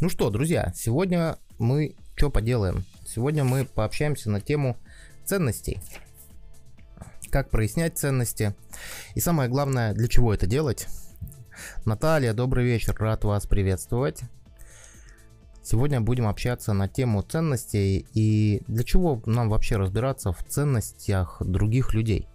Ну что, друзья, сегодня мы что поделаем? Сегодня мы пообщаемся на тему ценностей. Как прояснять ценности. И самое главное, для чего это делать. Наталья, добрый вечер, рад вас приветствовать. Сегодня будем общаться на тему ценностей и для чего нам вообще разбираться в ценностях других людей.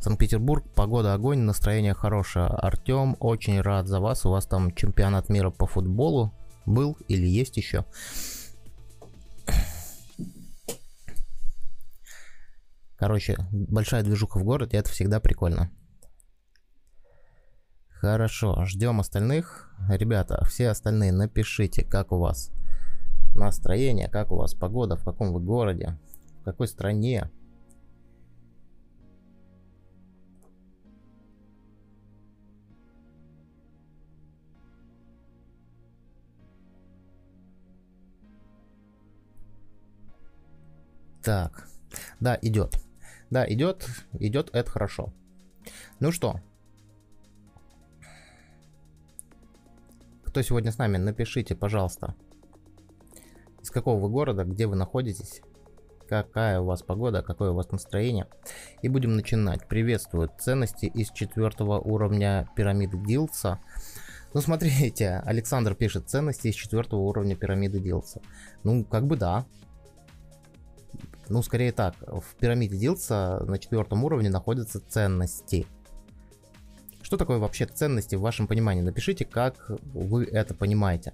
Санкт-Петербург, погода огонь, настроение хорошее. Артем, очень рад за вас. У вас там чемпионат мира по футболу был или есть еще. Короче, большая движуха в городе, это всегда прикольно. Хорошо, ждем остальных. Ребята, все остальные напишите, как у вас настроение, как у вас погода, в каком вы городе, в какой стране. Так, да, идет. Да, идет, идет, это хорошо. Ну что? Кто сегодня с нами, напишите, пожалуйста. Из какого вы города, где вы находитесь, какая у вас погода, какое у вас настроение. И будем начинать. Приветствую ценности из четвертого уровня пирамиды Дилса. Ну, смотрите, Александр пишет ценности из четвертого уровня пирамиды Дилса. Ну, как бы да, ну, скорее так, в пирамиде Дилса на четвертом уровне находятся ценности. Что такое вообще ценности в вашем понимании? Напишите, как вы это понимаете.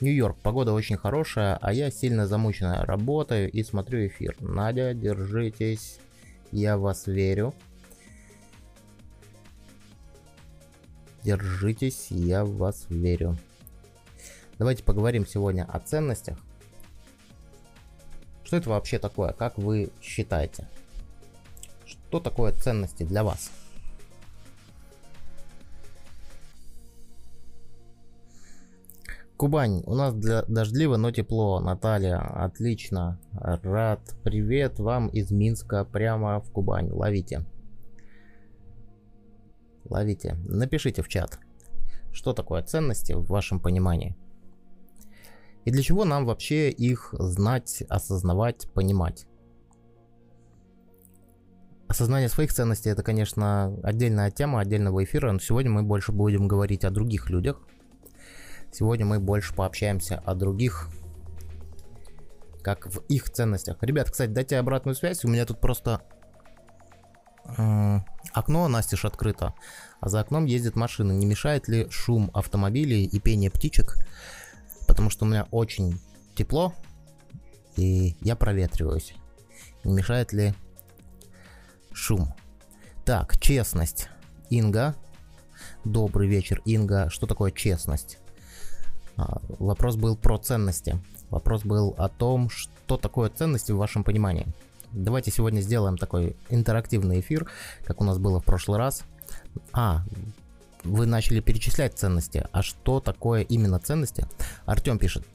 Нью-Йорк, погода очень хорошая, а я сильно замучена. Работаю и смотрю эфир. Надя, держитесь, я вас верю. Держитесь, я вас верю. Давайте поговорим сегодня о ценностях. Что это вообще такое? Как вы считаете? Что такое ценности для вас? Кубань, у нас для дождливо, но тепло. Наталья, отлично. Рад. Привет вам из Минска прямо в Кубань. Ловите. Ловите. Напишите в чат, что такое ценности в вашем понимании. И для чего нам вообще их знать, осознавать, понимать? Осознание своих ценностей это, конечно, отдельная тема отдельного эфира, но сегодня мы больше будем говорить о других людях. Сегодня мы больше пообщаемся о других, как в их ценностях. Ребят, кстати, дайте обратную связь. У меня тут просто э, окно настежь открыто, а за окном ездит машина. Не мешает ли шум автомобилей и пение птичек потому что у меня очень тепло, и я проветриваюсь. Не мешает ли шум? Так, честность. Инга. Добрый вечер, Инга. Что такое честность? А, вопрос был про ценности. Вопрос был о том, что такое ценности в вашем понимании. Давайте сегодня сделаем такой интерактивный эфир, как у нас было в прошлый раз. А, вы начали перечислять ценности. А что такое именно ценности? Артем пишет.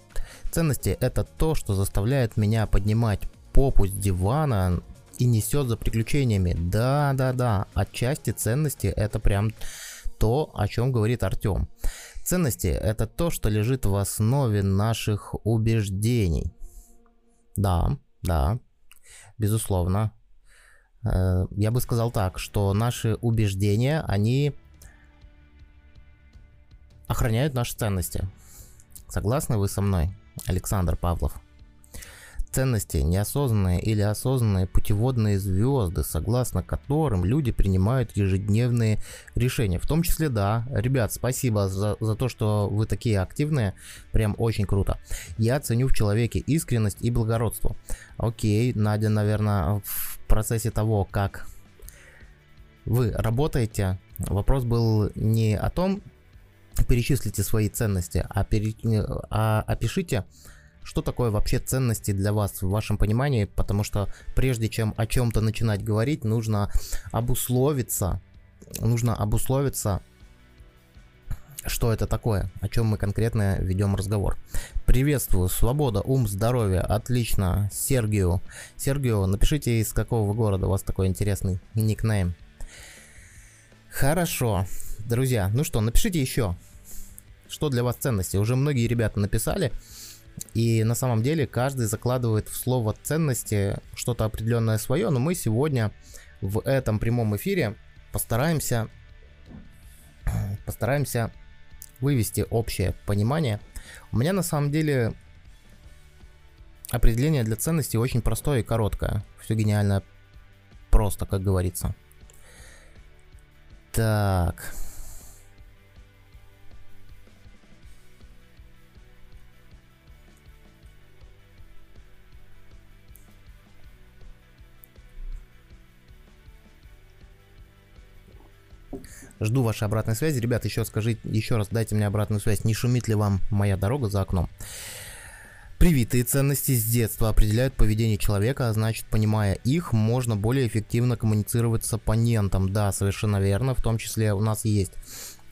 Ценности это то, что заставляет меня поднимать попу с дивана и несет за приключениями. Да, да, да. Отчасти ценности это прям то, о чем говорит Артем. Ценности это то, что лежит в основе наших убеждений. Да, да, безусловно. Э, я бы сказал так, что наши убеждения, они охраняют наши ценности. Согласны вы со мной, Александр Павлов? Ценности – неосознанные или осознанные путеводные звезды, согласно которым люди принимают ежедневные решения. В том числе, да, ребят, спасибо за, за то, что вы такие активные, прям очень круто. Я ценю в человеке искренность и благородство. Окей, Надя, наверное, в процессе того, как вы работаете, вопрос был не о том, перечислите свои ценности, а, пере... а опишите, что такое вообще ценности для вас в вашем понимании, потому что прежде чем о чем-то начинать говорить, нужно обусловиться, нужно обусловиться, что это такое, о чем мы конкретно ведем разговор. Приветствую, свобода, ум, здоровье, отлично, Сергию. Сергию, напишите, из какого города у вас такой интересный никнейм. Хорошо, друзья, ну что, напишите еще, Что для вас ценности? Уже многие ребята написали, и на самом деле каждый закладывает в слово ценности что-то определенное свое, но мы сегодня в этом прямом эфире постараемся, постараемся вывести общее понимание. У меня на самом деле определение для ценности очень простое и короткое. Все гениально просто, как говорится. Так. Жду вашей обратной связи. Ребят, еще скажите, еще раз дайте мне обратную связь. Не шумит ли вам моя дорога за окном? Привитые ценности с детства определяют поведение человека, а значит, понимая их, можно более эффективно коммуницировать с оппонентом. Да, совершенно верно, в том числе у нас есть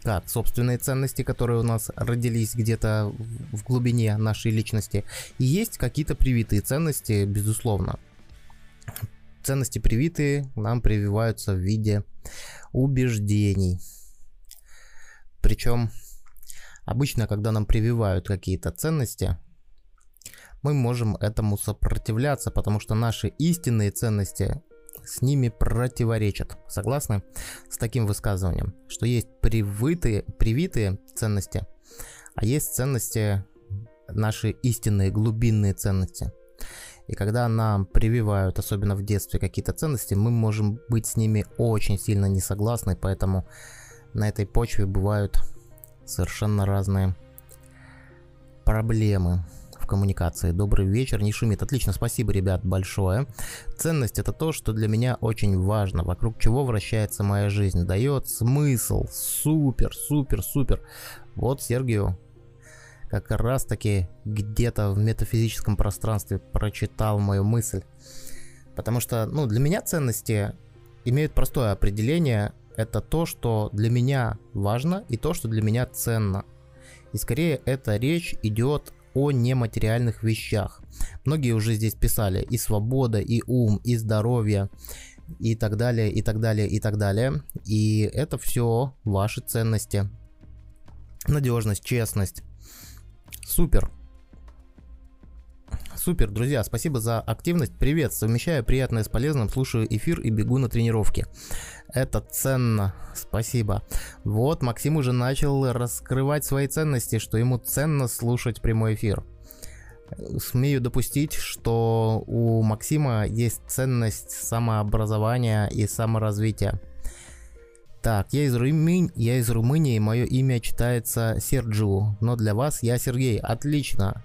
как собственные ценности, которые у нас родились где-то в глубине нашей личности, и есть какие-то привитые ценности, безусловно. Ценности привитые нам прививаются в виде убеждений. Причем обычно, когда нам прививают какие-то ценности, мы можем этому сопротивляться, потому что наши истинные ценности с ними противоречат. Согласны с таким высказыванием, что есть привитые, привитые ценности, а есть ценности, наши истинные глубинные ценности. И когда нам прививают, особенно в детстве, какие-то ценности, мы можем быть с ними очень сильно не согласны, поэтому на этой почве бывают совершенно разные проблемы в коммуникации. Добрый вечер, не шумит. Отлично, спасибо, ребят, большое. Ценность это то, что для меня очень важно, вокруг чего вращается моя жизнь, дает смысл. Супер, супер, супер. Вот Сергию как раз таки где-то в метафизическом пространстве прочитал мою мысль. Потому что, ну, для меня ценности имеют простое определение. Это то, что для меня важно и то, что для меня ценно. И скорее эта речь идет о нематериальных вещах. Многие уже здесь писали и свобода, и ум, и здоровье, и так далее, и так далее, и так далее. И это все ваши ценности. Надежность, честность. Супер. Супер, друзья, спасибо за активность. Привет, совмещаю приятное с полезным, слушаю эфир и бегу на тренировки. Это ценно, спасибо. Вот, Максим уже начал раскрывать свои ценности, что ему ценно слушать прямой эфир. Смею допустить, что у Максима есть ценность самообразования и саморазвития. Так, я из, Румын... я из Румынии, мое имя читается Серджиу, но для вас я Сергей. Отлично.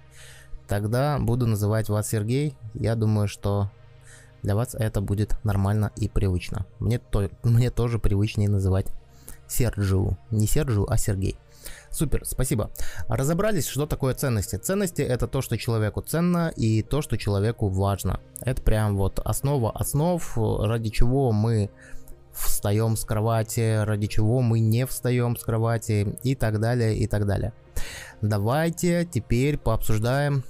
Тогда буду называть вас Сергей. Я думаю, что для вас это будет нормально и привычно. Мне, то, мне тоже привычнее называть Серджиу. Не Серджиу, а Сергей. Супер, спасибо. Разобрались, что такое ценности. Ценности это то, что человеку ценно и то, что человеку важно. Это прям вот основа основ, ради чего мы встаем с кровати, ради чего мы не встаем с кровати и так далее, и так далее. Давайте теперь пообсуждаем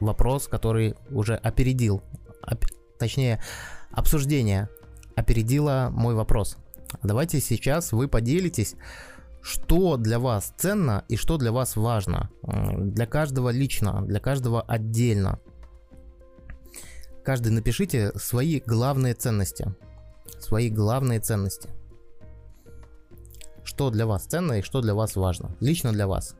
вопрос, который уже опередил, оп, точнее, обсуждение опередило мой вопрос. Давайте сейчас вы поделитесь, что для вас ценно и что для вас важно. Для каждого лично, для каждого отдельно. Каждый напишите свои главные ценности. Свои главные ценности. Что для вас ценно и что для вас важно. Лично для вас.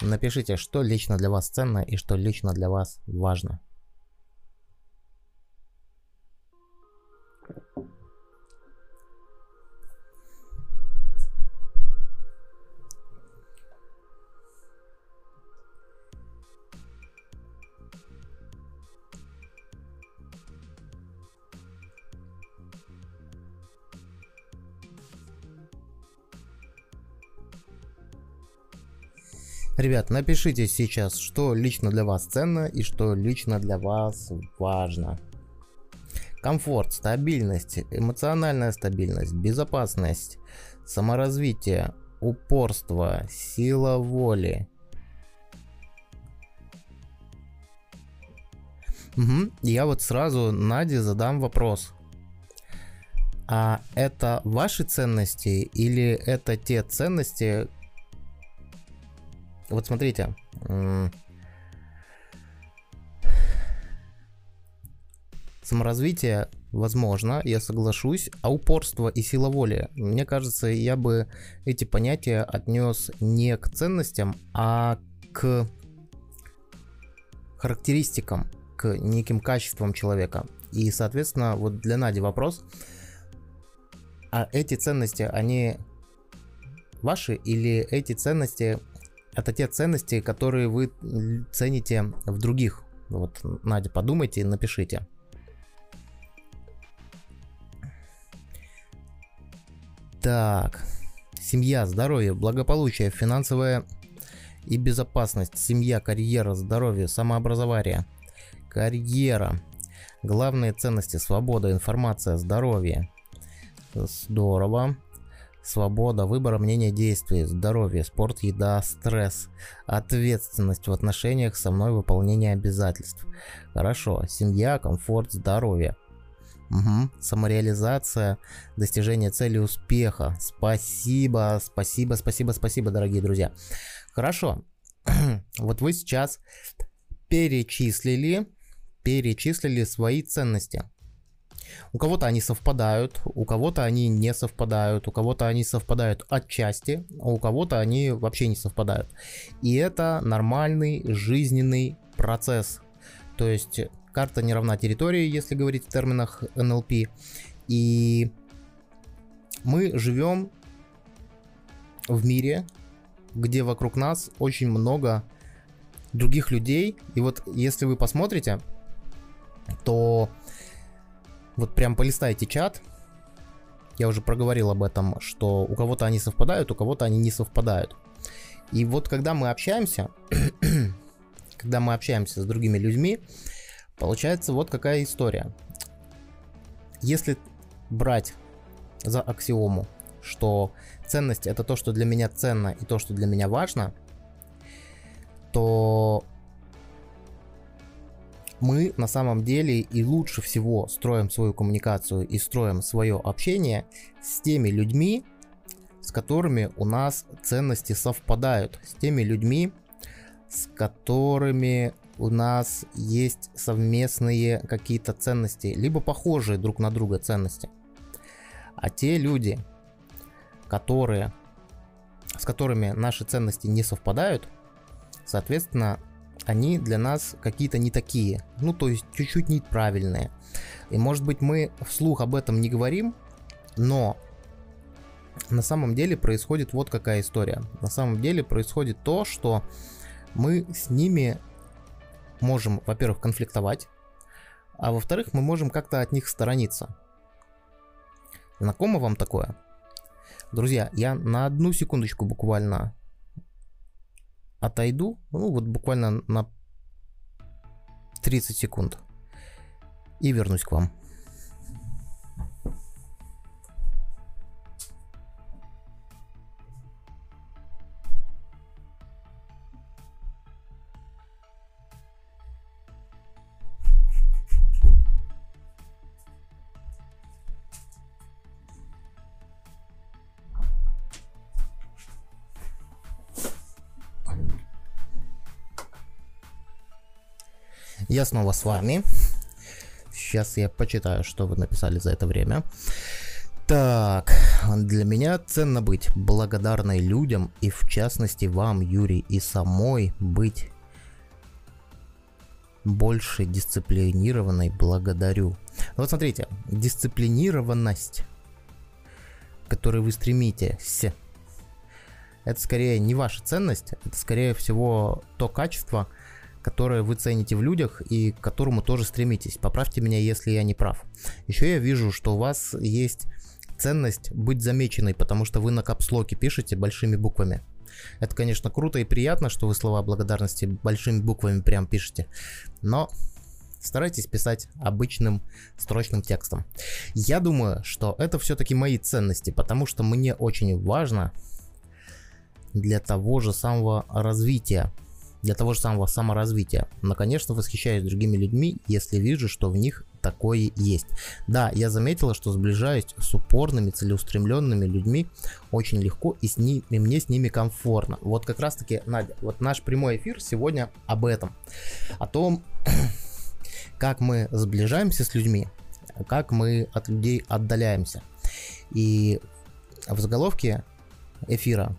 Напишите, что лично для вас ценно и что лично для вас важно. Ребят, напишите сейчас, что лично для вас ценно и что лично для вас важно. Комфорт, стабильность, эмоциональная стабильность, безопасность, саморазвитие, упорство, сила воли, Угу. Я вот сразу Наде задам вопрос. А это ваши ценности или это те ценности? Вот смотрите. Саморазвитие возможно, я соглашусь, а упорство и сила воли, мне кажется, я бы эти понятия отнес не к ценностям, а к характеристикам, к неким качествам человека. И, соответственно, вот для Нади вопрос, а эти ценности, они ваши или эти ценности это те ценности, которые вы цените в других? Вот, Надя, подумайте и напишите. Так, семья, здоровье, благополучие, финансовая и безопасность, семья, карьера, здоровье, самообразование, карьера, главные ценности, свобода, информация, здоровье. Здорово. Свобода, выбор, мнение, действий, здоровье, спорт, еда, стресс, ответственность в отношениях со мной, выполнение обязательств. Хорошо. Семья, комфорт, здоровье. Угу. Самореализация, достижение цели успеха. Спасибо, спасибо, спасибо, спасибо, дорогие друзья. Хорошо. вот вы сейчас перечислили, перечислили свои ценности. У кого-то они совпадают, у кого-то они не совпадают, у кого-то они совпадают отчасти, а у кого-то они вообще не совпадают. И это нормальный жизненный процесс. То есть Карта не равна территории, если говорить в терминах NLP. И мы живем в мире, где вокруг нас очень много других людей. И вот если вы посмотрите, то вот прям полистайте чат. Я уже проговорил об этом, что у кого-то они совпадают, у кого-то они не совпадают. И вот когда мы общаемся, когда мы общаемся с другими людьми, Получается вот какая история. Если брать за аксиому, что ценность это то, что для меня ценно и то, что для меня важно, то мы на самом деле и лучше всего строим свою коммуникацию и строим свое общение с теми людьми, с которыми у нас ценности совпадают, с теми людьми, с которыми у нас есть совместные какие-то ценности, либо похожие друг на друга ценности. А те люди, которые, с которыми наши ценности не совпадают, соответственно, они для нас какие-то не такие, ну то есть чуть-чуть неправильные. И может быть мы вслух об этом не говорим, но на самом деле происходит вот какая история. На самом деле происходит то, что мы с ними можем, во-первых, конфликтовать, а во-вторых, мы можем как-то от них сторониться. Знакомо вам такое? Друзья, я на одну секундочку буквально отойду, ну вот буквально на 30 секунд и вернусь к вам. Я снова с вами. Сейчас я почитаю, что вы написали за это время. Так, для меня ценно быть благодарной людям и в частности вам, Юрий, и самой быть больше дисциплинированной благодарю. Вот смотрите, дисциплинированность, к которой вы стремитесь, это скорее не ваша ценность, это скорее всего то качество, которое вы цените в людях и к которому тоже стремитесь. Поправьте меня, если я не прав. Еще я вижу, что у вас есть ценность быть замеченной, потому что вы на капслоке пишете большими буквами. Это, конечно, круто и приятно, что вы слова благодарности большими буквами прям пишете, но старайтесь писать обычным строчным текстом. Я думаю, что это все-таки мои ценности, потому что мне очень важно для того же самого развития для того же самого саморазвития. Но, конечно, восхищаюсь другими людьми, если вижу, что в них такое есть. Да, я заметила, что сближаюсь с упорными, целеустремленными людьми очень легко и, с ним, и мне с ними комфортно. Вот как раз таки, Надя, вот наш прямой эфир сегодня об этом. О том, как мы сближаемся с людьми, как мы от людей отдаляемся. И в заголовке эфира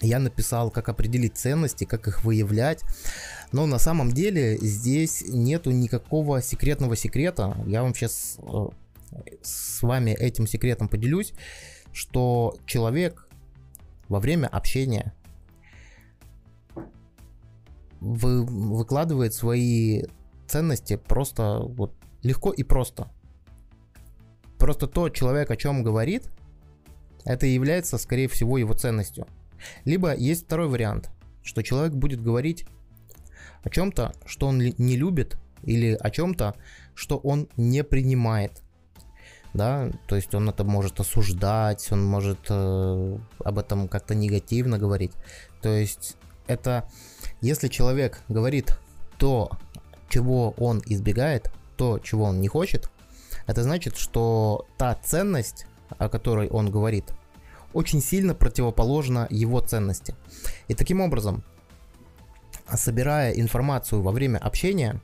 я написал, как определить ценности, как их выявлять. Но на самом деле здесь нету никакого секретного секрета. Я вам сейчас э, с вами этим секретом поделюсь, что человек во время общения вы, выкладывает свои ценности просто вот легко и просто. Просто то человек о чем говорит, это является, скорее всего, его ценностью. Либо есть второй вариант, что человек будет говорить о чем-то, что он не любит, или о чем-то, что он не принимает. Да, то есть он это может осуждать, он может э, об этом как-то негативно говорить. То есть это, если человек говорит то, чего он избегает, то, чего он не хочет, это значит, что та ценность, о которой он говорит, очень сильно противоположна его ценности. И таким образом, собирая информацию во время общения,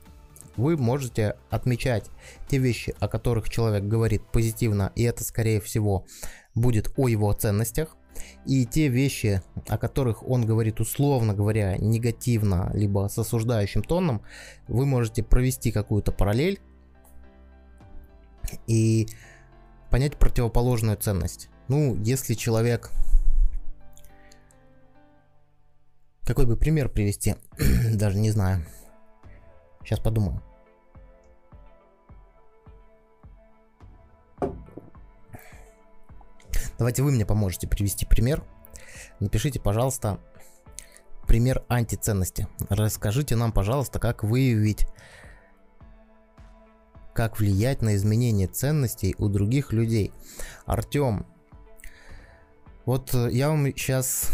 вы можете отмечать те вещи, о которых человек говорит позитивно, и это, скорее всего, будет о его ценностях, и те вещи, о которых он говорит условно говоря негативно, либо с осуждающим тоном, вы можете провести какую-то параллель и понять противоположную ценность. Ну, если человек... Какой бы пример привести? Даже не знаю. Сейчас подумаю. Давайте вы мне поможете привести пример. Напишите, пожалуйста, пример антиценности. Расскажите нам, пожалуйста, как выявить, как влиять на изменение ценностей у других людей. Артем, вот э, я вам сейчас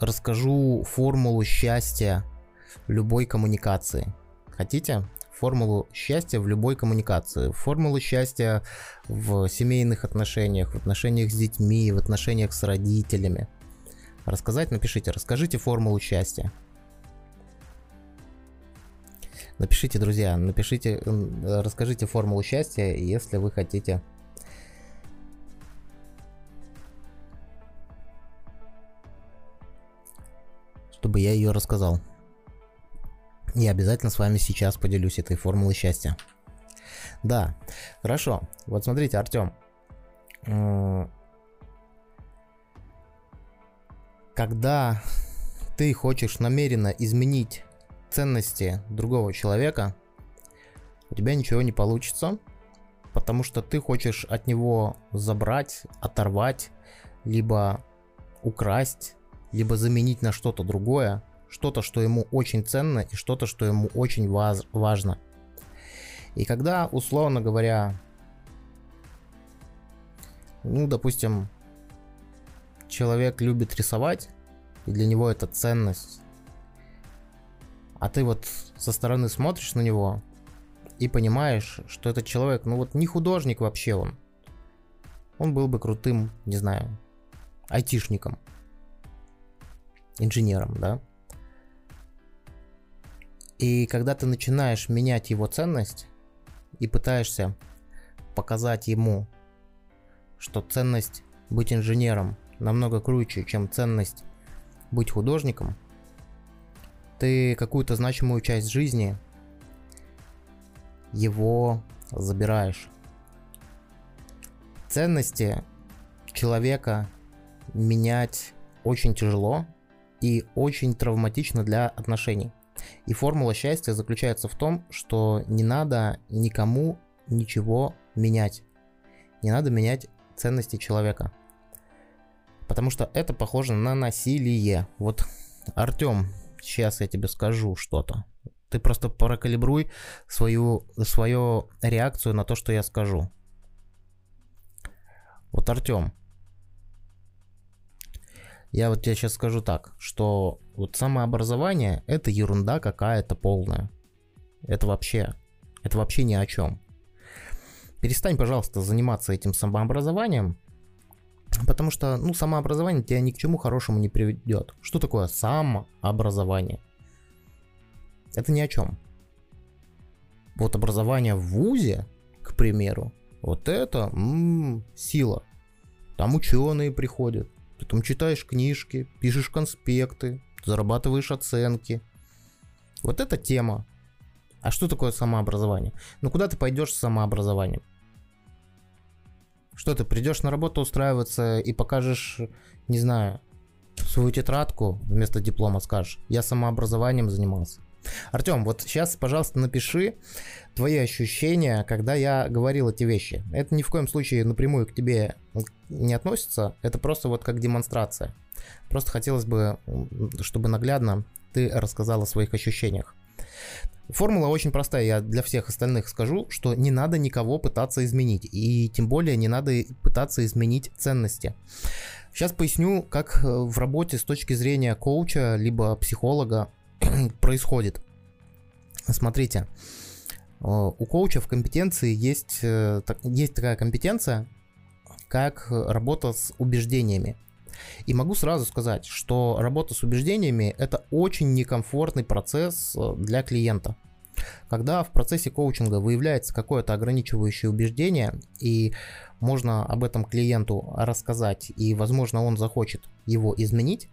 расскажу формулу счастья любой коммуникации. Хотите? Формулу счастья в любой коммуникации. Формулу счастья в семейных отношениях, в отношениях с детьми, в отношениях с родителями. Рассказать? Напишите. Расскажите формулу счастья. Напишите, друзья, напишите, расскажите формулу счастья, если вы хотите чтобы я ее рассказал. Я обязательно с вами сейчас поделюсь этой формулой счастья. Да, хорошо. Вот смотрите, Артем. Когда ты хочешь намеренно изменить ценности другого человека, у тебя ничего не получится, потому что ты хочешь от него забрать, оторвать, либо украсть, либо заменить на что-то другое, что-то, что ему очень ценно и что-то, что ему очень важно. И когда, условно говоря, ну, допустим, человек любит рисовать, и для него это ценность, а ты вот со стороны смотришь на него и понимаешь, что этот человек, ну вот не художник вообще он. Он был бы крутым, не знаю, айтишником инженером, да. И когда ты начинаешь менять его ценность и пытаешься показать ему, что ценность быть инженером намного круче, чем ценность быть художником, ты какую-то значимую часть жизни его забираешь. Ценности человека менять очень тяжело, и очень травматично для отношений. И формула счастья заключается в том, что не надо никому ничего менять. Не надо менять ценности человека. Потому что это похоже на насилие. Вот, Артем, сейчас я тебе скажу что-то. Ты просто прокалибруй свою, свою реакцию на то, что я скажу. Вот, Артем, Я вот тебе сейчас скажу так, что вот самообразование это ерунда какая-то полная. Это вообще, это вообще ни о чем. Перестань, пожалуйста, заниматься этим самообразованием, потому что, ну, самообразование тебя ни к чему хорошему не приведет. Что такое самообразование? Это ни о чем. Вот образование в ВУЗе, к примеру, вот это м-м, сила. Там ученые приходят, там читаешь книжки, пишешь конспекты, зарабатываешь оценки. Вот эта тема. А что такое самообразование? Ну куда ты пойдешь с самообразованием? Что ты придешь на работу устраиваться и покажешь, не знаю, свою тетрадку вместо диплома скажешь, я самообразованием занимался. Артем, вот сейчас, пожалуйста, напиши твои ощущения, когда я говорил эти вещи. Это ни в коем случае напрямую к тебе не относится, это просто вот как демонстрация. Просто хотелось бы, чтобы наглядно ты рассказал о своих ощущениях. Формула очень простая, я для всех остальных скажу, что не надо никого пытаться изменить, и тем более не надо пытаться изменить ценности. Сейчас поясню, как в работе с точки зрения коуча либо психолога происходит. Смотрите, э, у коуча в компетенции есть, э, есть такая компетенция, как работа с убеждениями. И могу сразу сказать, что работа с убеждениями это очень некомфортный процесс э, для клиента. Когда в процессе коучинга выявляется какое-то ограничивающее убеждение, и можно об этом клиенту рассказать, и, возможно, он захочет его изменить,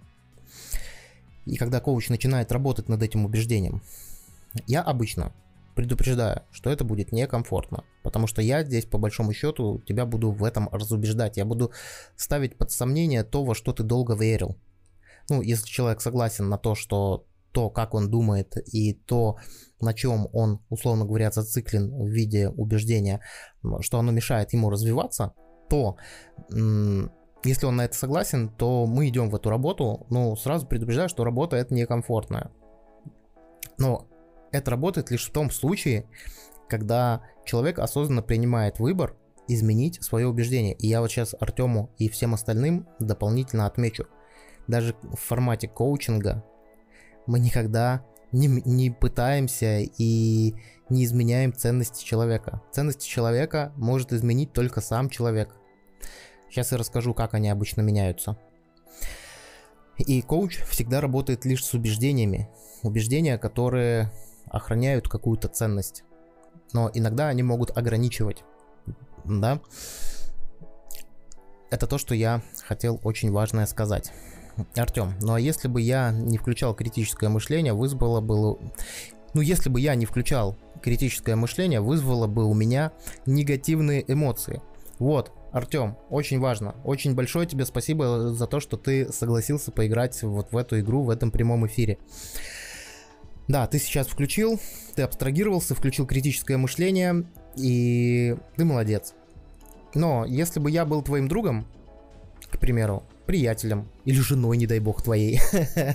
и когда коуч начинает работать над этим убеждением, я обычно предупреждаю, что это будет некомфортно, потому что я здесь по большому счету тебя буду в этом разубеждать, я буду ставить под сомнение то, во что ты долго верил. Ну, если человек согласен на то, что то, как он думает, и то, на чем он, условно говоря, зациклен в виде убеждения, что оно мешает ему развиваться, то если он на это согласен, то мы идем в эту работу, но сразу предупреждаю, что работа это некомфортная. Но это работает лишь в том случае, когда человек осознанно принимает выбор изменить свое убеждение. И я вот сейчас Артему и всем остальным дополнительно отмечу. Даже в формате коучинга мы никогда не, не пытаемся и не изменяем ценности человека. Ценности человека может изменить только сам человек. Сейчас я расскажу, как они обычно меняются. И коуч всегда работает лишь с убеждениями. Убеждения, которые охраняют какую-то ценность. Но иногда они могут ограничивать. Да? Это то, что я хотел очень важное сказать. Артем, ну а если бы я не включал критическое мышление, вызвало бы... Ну, если бы я не включал критическое мышление, вызвало бы у меня негативные эмоции. Вот, Артем, очень важно. Очень большое тебе спасибо за то, что ты согласился поиграть вот в эту игру в этом прямом эфире. Да, ты сейчас включил, ты абстрагировался, включил критическое мышление, и ты молодец. Но если бы я был твоим другом, к примеру, приятелем или женой, не дай бог, твоей,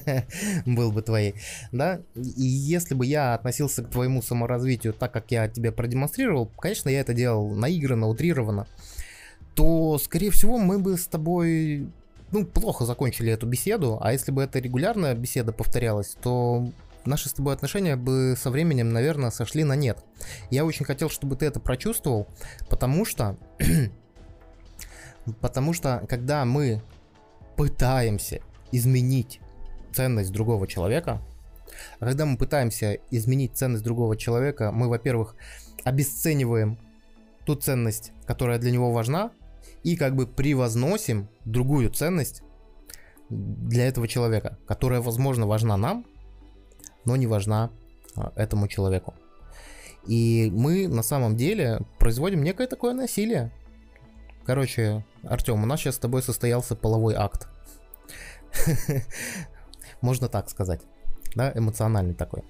был бы твоей, да, и если бы я относился к твоему саморазвитию так, как я тебе продемонстрировал, конечно, я это делал наигранно, утрированно, то, скорее всего, мы бы с тобой, ну, плохо закончили эту беседу, а если бы эта регулярная беседа повторялась, то наши с тобой отношения бы со временем, наверное, сошли на нет. Я очень хотел, чтобы ты это прочувствовал, потому что... потому что, когда мы пытаемся изменить ценность другого человека, когда мы пытаемся изменить ценность другого человека, мы, во-первых, обесцениваем ту ценность, которая для него важна, и как бы превозносим другую ценность для этого человека, которая, возможно, важна нам, но не важна а, этому человеку. И мы на самом деле производим некое такое насилие. Короче, Артем, у нас сейчас с тобой состоялся половой акт. Можно так сказать. Да, эмоциональный такой.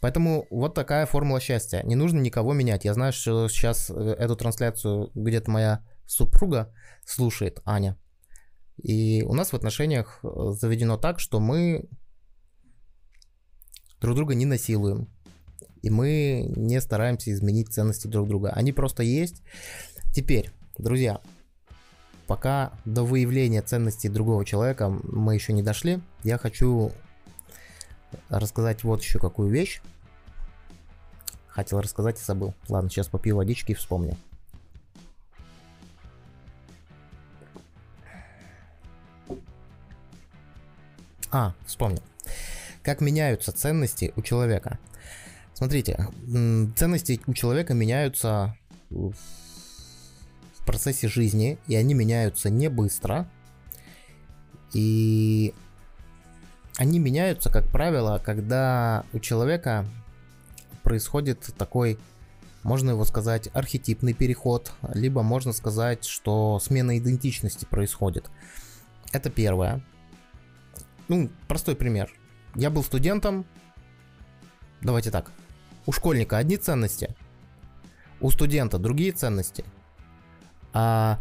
Поэтому вот такая формула счастья. Не нужно никого менять. Я знаю, что сейчас э, эту трансляцию где-то моя супруга слушает, Аня. И у нас в отношениях э, заведено так, что мы друг друга не насилуем. И мы не стараемся изменить ценности друг друга. Они просто есть. Теперь, друзья, пока до выявления ценностей другого человека мы еще не дошли, я хочу рассказать вот еще какую вещь. Хотел рассказать и забыл. Ладно, сейчас попью водички и вспомню. А, вспомнил. Как меняются ценности у человека. Смотрите, ценности у человека меняются в процессе жизни, и они меняются не быстро. И они меняются, как правило, когда у человека происходит такой, можно его сказать, архетипный переход, либо можно сказать, что смена идентичности происходит. Это первое. Ну, простой пример. Я был студентом, давайте так, у школьника одни ценности, у студента другие ценности, а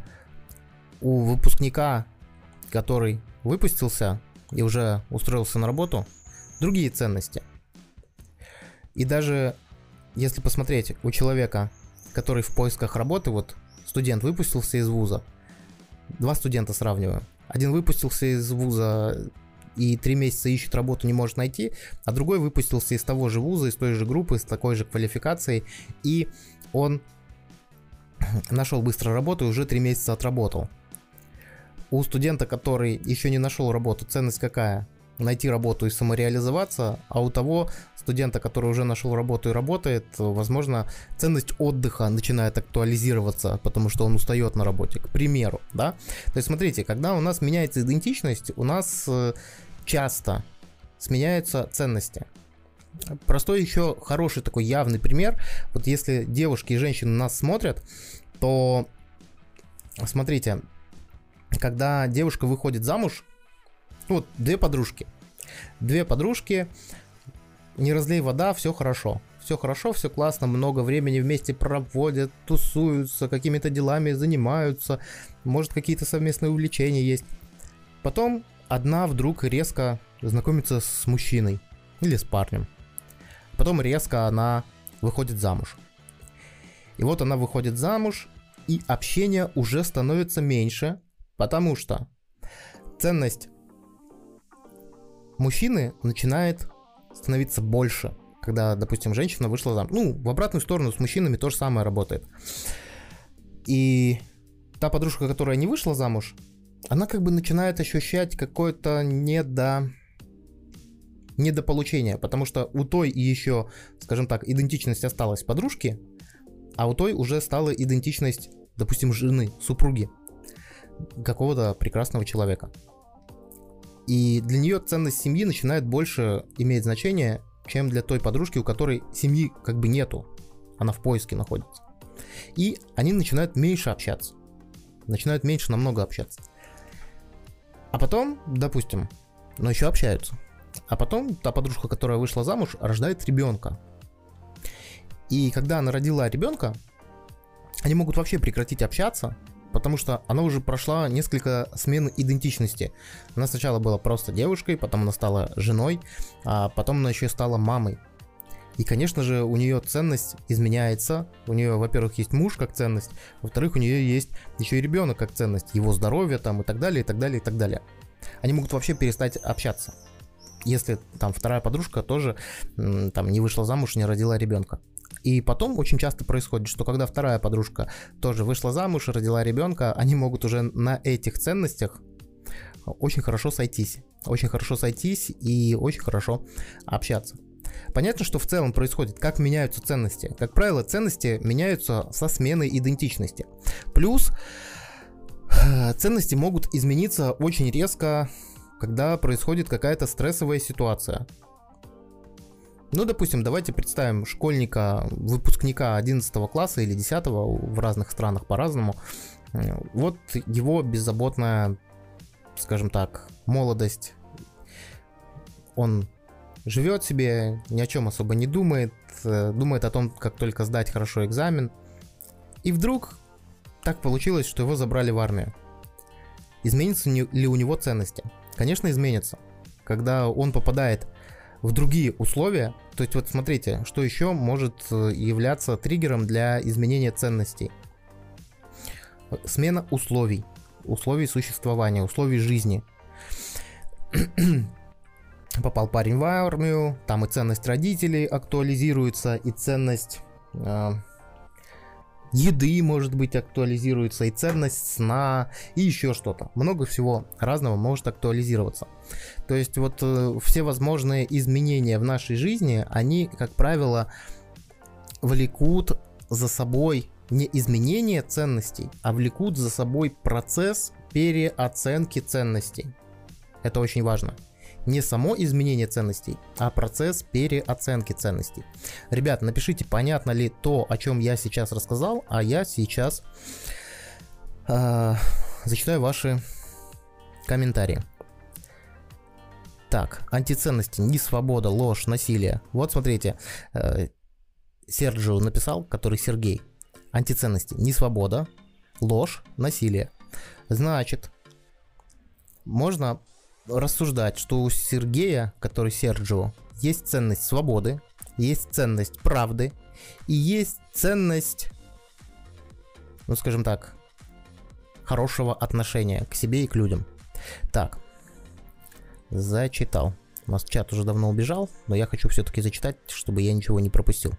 у выпускника, который выпустился и уже устроился на работу, другие ценности. И даже если посмотреть у человека, который в поисках работы, вот студент выпустился из вуза, два студента сравниваю. Один выпустился из вуза и три месяца ищет работу, не может найти, а другой выпустился из того же вуза, из той же группы, с такой же квалификацией, и он нашел быстро работу и уже три месяца отработал. У студента, который еще не нашел работу, ценность какая? Найти работу и самореализоваться, а у того студента, который уже нашел работу и работает, возможно, ценность отдыха начинает актуализироваться, потому что он устает на работе, к примеру, да? То есть смотрите, когда у нас меняется идентичность, у нас э, часто сменяются ценности. Простой еще хороший такой явный пример. Вот если девушки и женщины нас смотрят, то смотрите, когда девушка выходит замуж, вот две подружки, две подружки, не разлей вода, все хорошо. Все хорошо, все классно, много времени вместе проводят, тусуются, какими-то делами занимаются, может какие-то совместные увлечения есть. Потом одна вдруг резко знакомится с мужчиной или с парнем. Потом резко она выходит замуж. И вот она выходит замуж, и общение уже становится меньше, потому что ценность мужчины начинает становиться больше, когда, допустим, женщина вышла замуж. Ну, в обратную сторону с мужчинами то же самое работает. И та подружка, которая не вышла замуж, она как бы начинает ощущать какое-то недо недополучение, потому что у той еще, скажем так, идентичность осталась подружки, а у той уже стала идентичность, допустим, жены, супруги какого-то прекрасного человека. И для нее ценность семьи начинает больше иметь значение, чем для той подружки, у которой семьи как бы нету. Она в поиске находится. И они начинают меньше общаться. Начинают меньше намного общаться. А потом, допустим, но еще общаются. А потом та подружка, которая вышла замуж, рождает ребенка. И когда она родила ребенка, они могут вообще прекратить общаться, потому что она уже прошла несколько смен идентичности. Она сначала была просто девушкой, потом она стала женой, а потом она еще стала мамой. И, конечно же, у нее ценность изменяется. У нее, во-первых, есть муж как ценность, во-вторых, у нее есть еще и ребенок как ценность, его здоровье там и так далее, и так далее, и так далее. Они могут вообще перестать общаться. Если там вторая подружка тоже там не вышла замуж, не родила ребенка. И потом очень часто происходит, что когда вторая подружка тоже вышла замуж, родила ребенка, они могут уже на этих ценностях очень хорошо сойтись. Очень хорошо сойтись и очень хорошо общаться. Понятно, что в целом происходит, как меняются ценности. Как правило, ценности меняются со сменой идентичности. Плюс э, ценности могут измениться очень резко, когда происходит какая-то стрессовая ситуация. Ну, допустим, давайте представим школьника, выпускника 11 класса или 10 в разных странах по-разному. Э, вот его беззаботная, скажем так, молодость. Он живет себе, ни о чем особо не думает, э, думает о том, как только сдать хорошо экзамен. И вдруг так получилось, что его забрали в армию. Изменятся ли у него ценности? Конечно, изменятся. Когда он попадает в другие условия, то есть вот смотрите, что еще может э, являться триггером для изменения ценностей. Смена условий. условий существования, условий жизни. Попал парень в армию, там и ценность родителей актуализируется, и ценность э, еды, может быть, актуализируется, и ценность сна, и еще что-то. Много всего разного может актуализироваться. То есть вот э, все возможные изменения в нашей жизни, они, как правило, влекут за собой не изменение ценностей, а влекут за собой процесс переоценки ценностей. Это очень важно. Не само изменение ценностей, а процесс переоценки ценностей. Ребят, напишите, понятно ли то, о чем я сейчас рассказал, а я сейчас э, зачитаю ваши комментарии. Так, антиценности, не свобода, ложь, насилие. Вот смотрите, э, Серджио написал, который Сергей. Антиценности, не свобода, ложь, насилие. Значит, можно рассуждать, что у Сергея, который Серджио, есть ценность свободы, есть ценность правды и есть ценность, ну скажем так, хорошего отношения к себе и к людям. Так, зачитал. У нас чат уже давно убежал, но я хочу все-таки зачитать, чтобы я ничего не пропустил.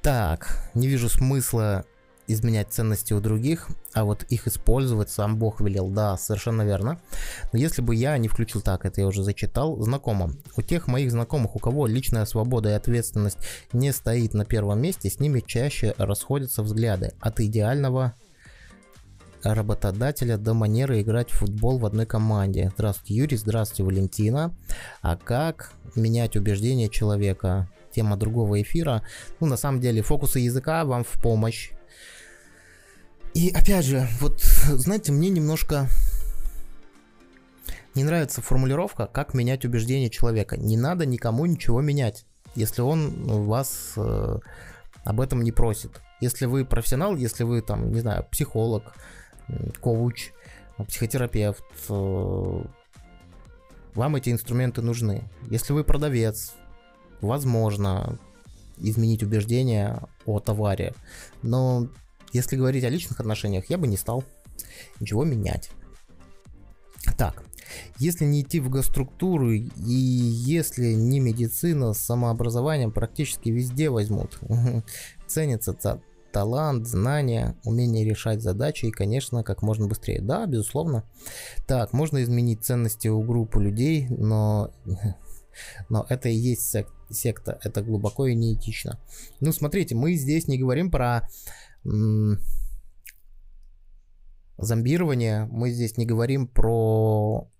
Так, не вижу смысла изменять ценности у других, а вот их использовать сам Бог велел. Да, совершенно верно. Но если бы я не включил так, это я уже зачитал, знакомо. У тех моих знакомых, у кого личная свобода и ответственность не стоит на первом месте, с ними чаще расходятся взгляды от идеального работодателя до манеры играть в футбол в одной команде. Здравствуйте, Юрий, здравствуйте, Валентина. А как менять убеждения человека? Тема другого эфира. Ну, на самом деле, фокусы языка вам в помощь. И опять же, вот, знаете, мне немножко не нравится формулировка, как менять убеждения человека. Не надо никому ничего менять, если он вас э, об этом не просит. Если вы профессионал, если вы там, не знаю, психолог, коуч, психотерапевт, э, вам эти инструменты нужны. Если вы продавец, возможно изменить убеждения о товаре, но если говорить о личных отношениях, я бы не стал ничего менять. Так, если не идти в госструктуру и если не медицина с самообразованием практически везде возьмут. Ценится та талант, знания, умение решать задачи и, конечно, как можно быстрее. Да, безусловно. Так, можно изменить ценности у группы людей, но, но это и есть сек секта. Это глубоко и неэтично. Ну, смотрите, мы здесь не говорим про зомбирование, мы здесь не говорим про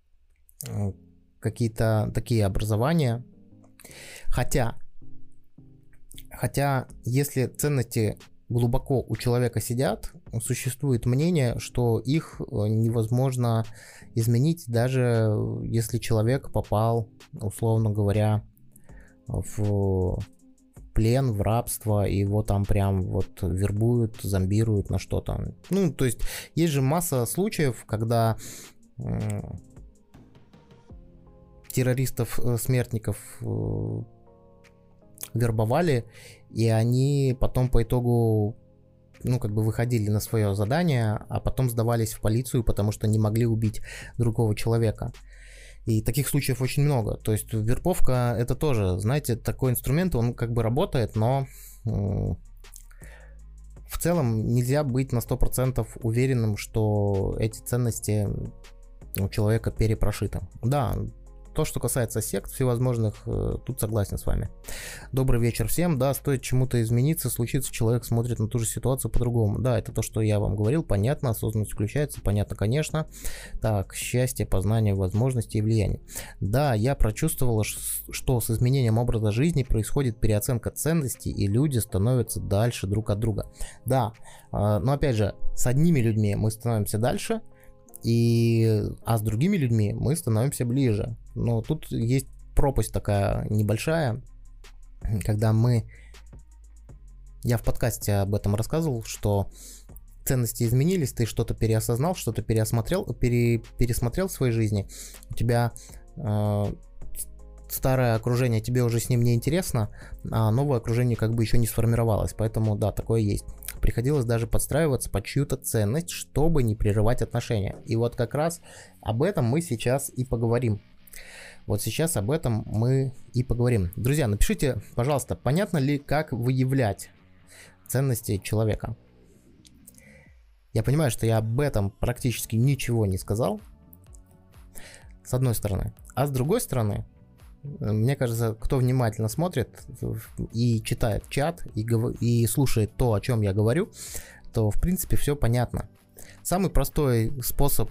э, какие-то такие образования. Хотя, хотя, если ценности глубоко у человека сидят, существует мнение, что их э, невозможно изменить, даже если человек попал, условно говоря, в плен, в рабство, и его там прям вот вербуют, зомбируют на что-то. Ну, то есть есть же масса случаев, когда э, террористов, э, э, вербовали, и они потом по итогу ну, как бы выходили на свое задание, а потом сдавались в полицию, потому что не могли убить другого человека. И таких случаев очень много. То есть вербовка это тоже, знаете, такой инструмент, он как бы работает, но в целом нельзя быть на 100% уверенным, что эти ценности у человека перепрошиты. Да, то, что касается сект всевозможных, э, тут согласен с вами. Добрый вечер всем. Да, стоит чему-то измениться, случится, человек смотрит на ту же ситуацию по-другому. Да, это то, что я вам говорил, понятно, осознанность включается, понятно, конечно. Так, счастье, познание, возможности и влияние. Да, я прочувствовала, что с изменением образа жизни происходит переоценка ценностей, и люди становятся дальше друг от друга. Да, а, но опять же, с одними людьми мы становимся дальше, и, а с другими людьми мы становимся ближе. Но тут есть пропасть такая небольшая, когда мы... Я в подкасте об этом рассказывал, что ценности изменились, ты что-то переосознал, что-то переосмотрел, пере, пересмотрел в своей жизни, у тебя э, старое окружение тебе уже с ним не интересно, а новое окружение как бы еще не сформировалось, поэтому да, такое есть. приходилось даже подстраиваться под чью-то ценность, чтобы не прерывать отношения. И вот как раз об этом мы сейчас и поговорим. Вот сейчас об этом мы и поговорим. Друзья, напишите, пожалуйста, понятно ли, как выявлять ценности человека. Я понимаю, что я об этом практически ничего не сказал, с одной стороны. А с другой стороны, мне кажется, кто внимательно смотрит и читает чат, и, и слушает то, о чем я говорю, то, в принципе, все понятно. Самый простой способ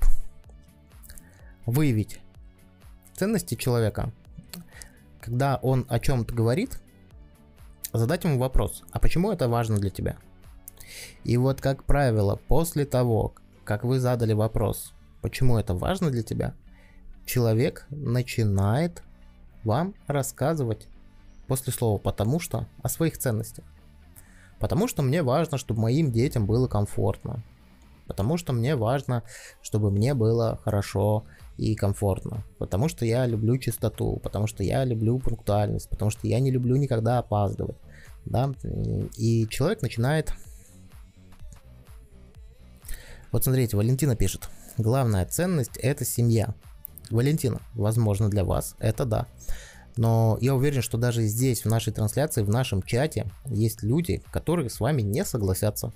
выявить ценности человека, когда он о чем-то говорит, задать ему вопрос, а почему это важно для тебя? И вот, как правило, после того, как вы задали вопрос, почему это важно для тебя, человек начинает вам рассказывать после слова «потому что» о своих ценностях. Потому что мне важно, чтобы моим детям было комфортно. Потому что мне важно, чтобы мне было хорошо и комфортно. Потому что я люблю чистоту, потому что я люблю пунктуальность, потому что я не люблю никогда опаздывать. Да? И человек начинает... Вот смотрите, Валентина пишет. Главная ценность это семья. Валентина, возможно для вас это да. Но я уверен, что даже здесь, в нашей трансляции, в нашем чате, есть люди, которые с вами не согласятся.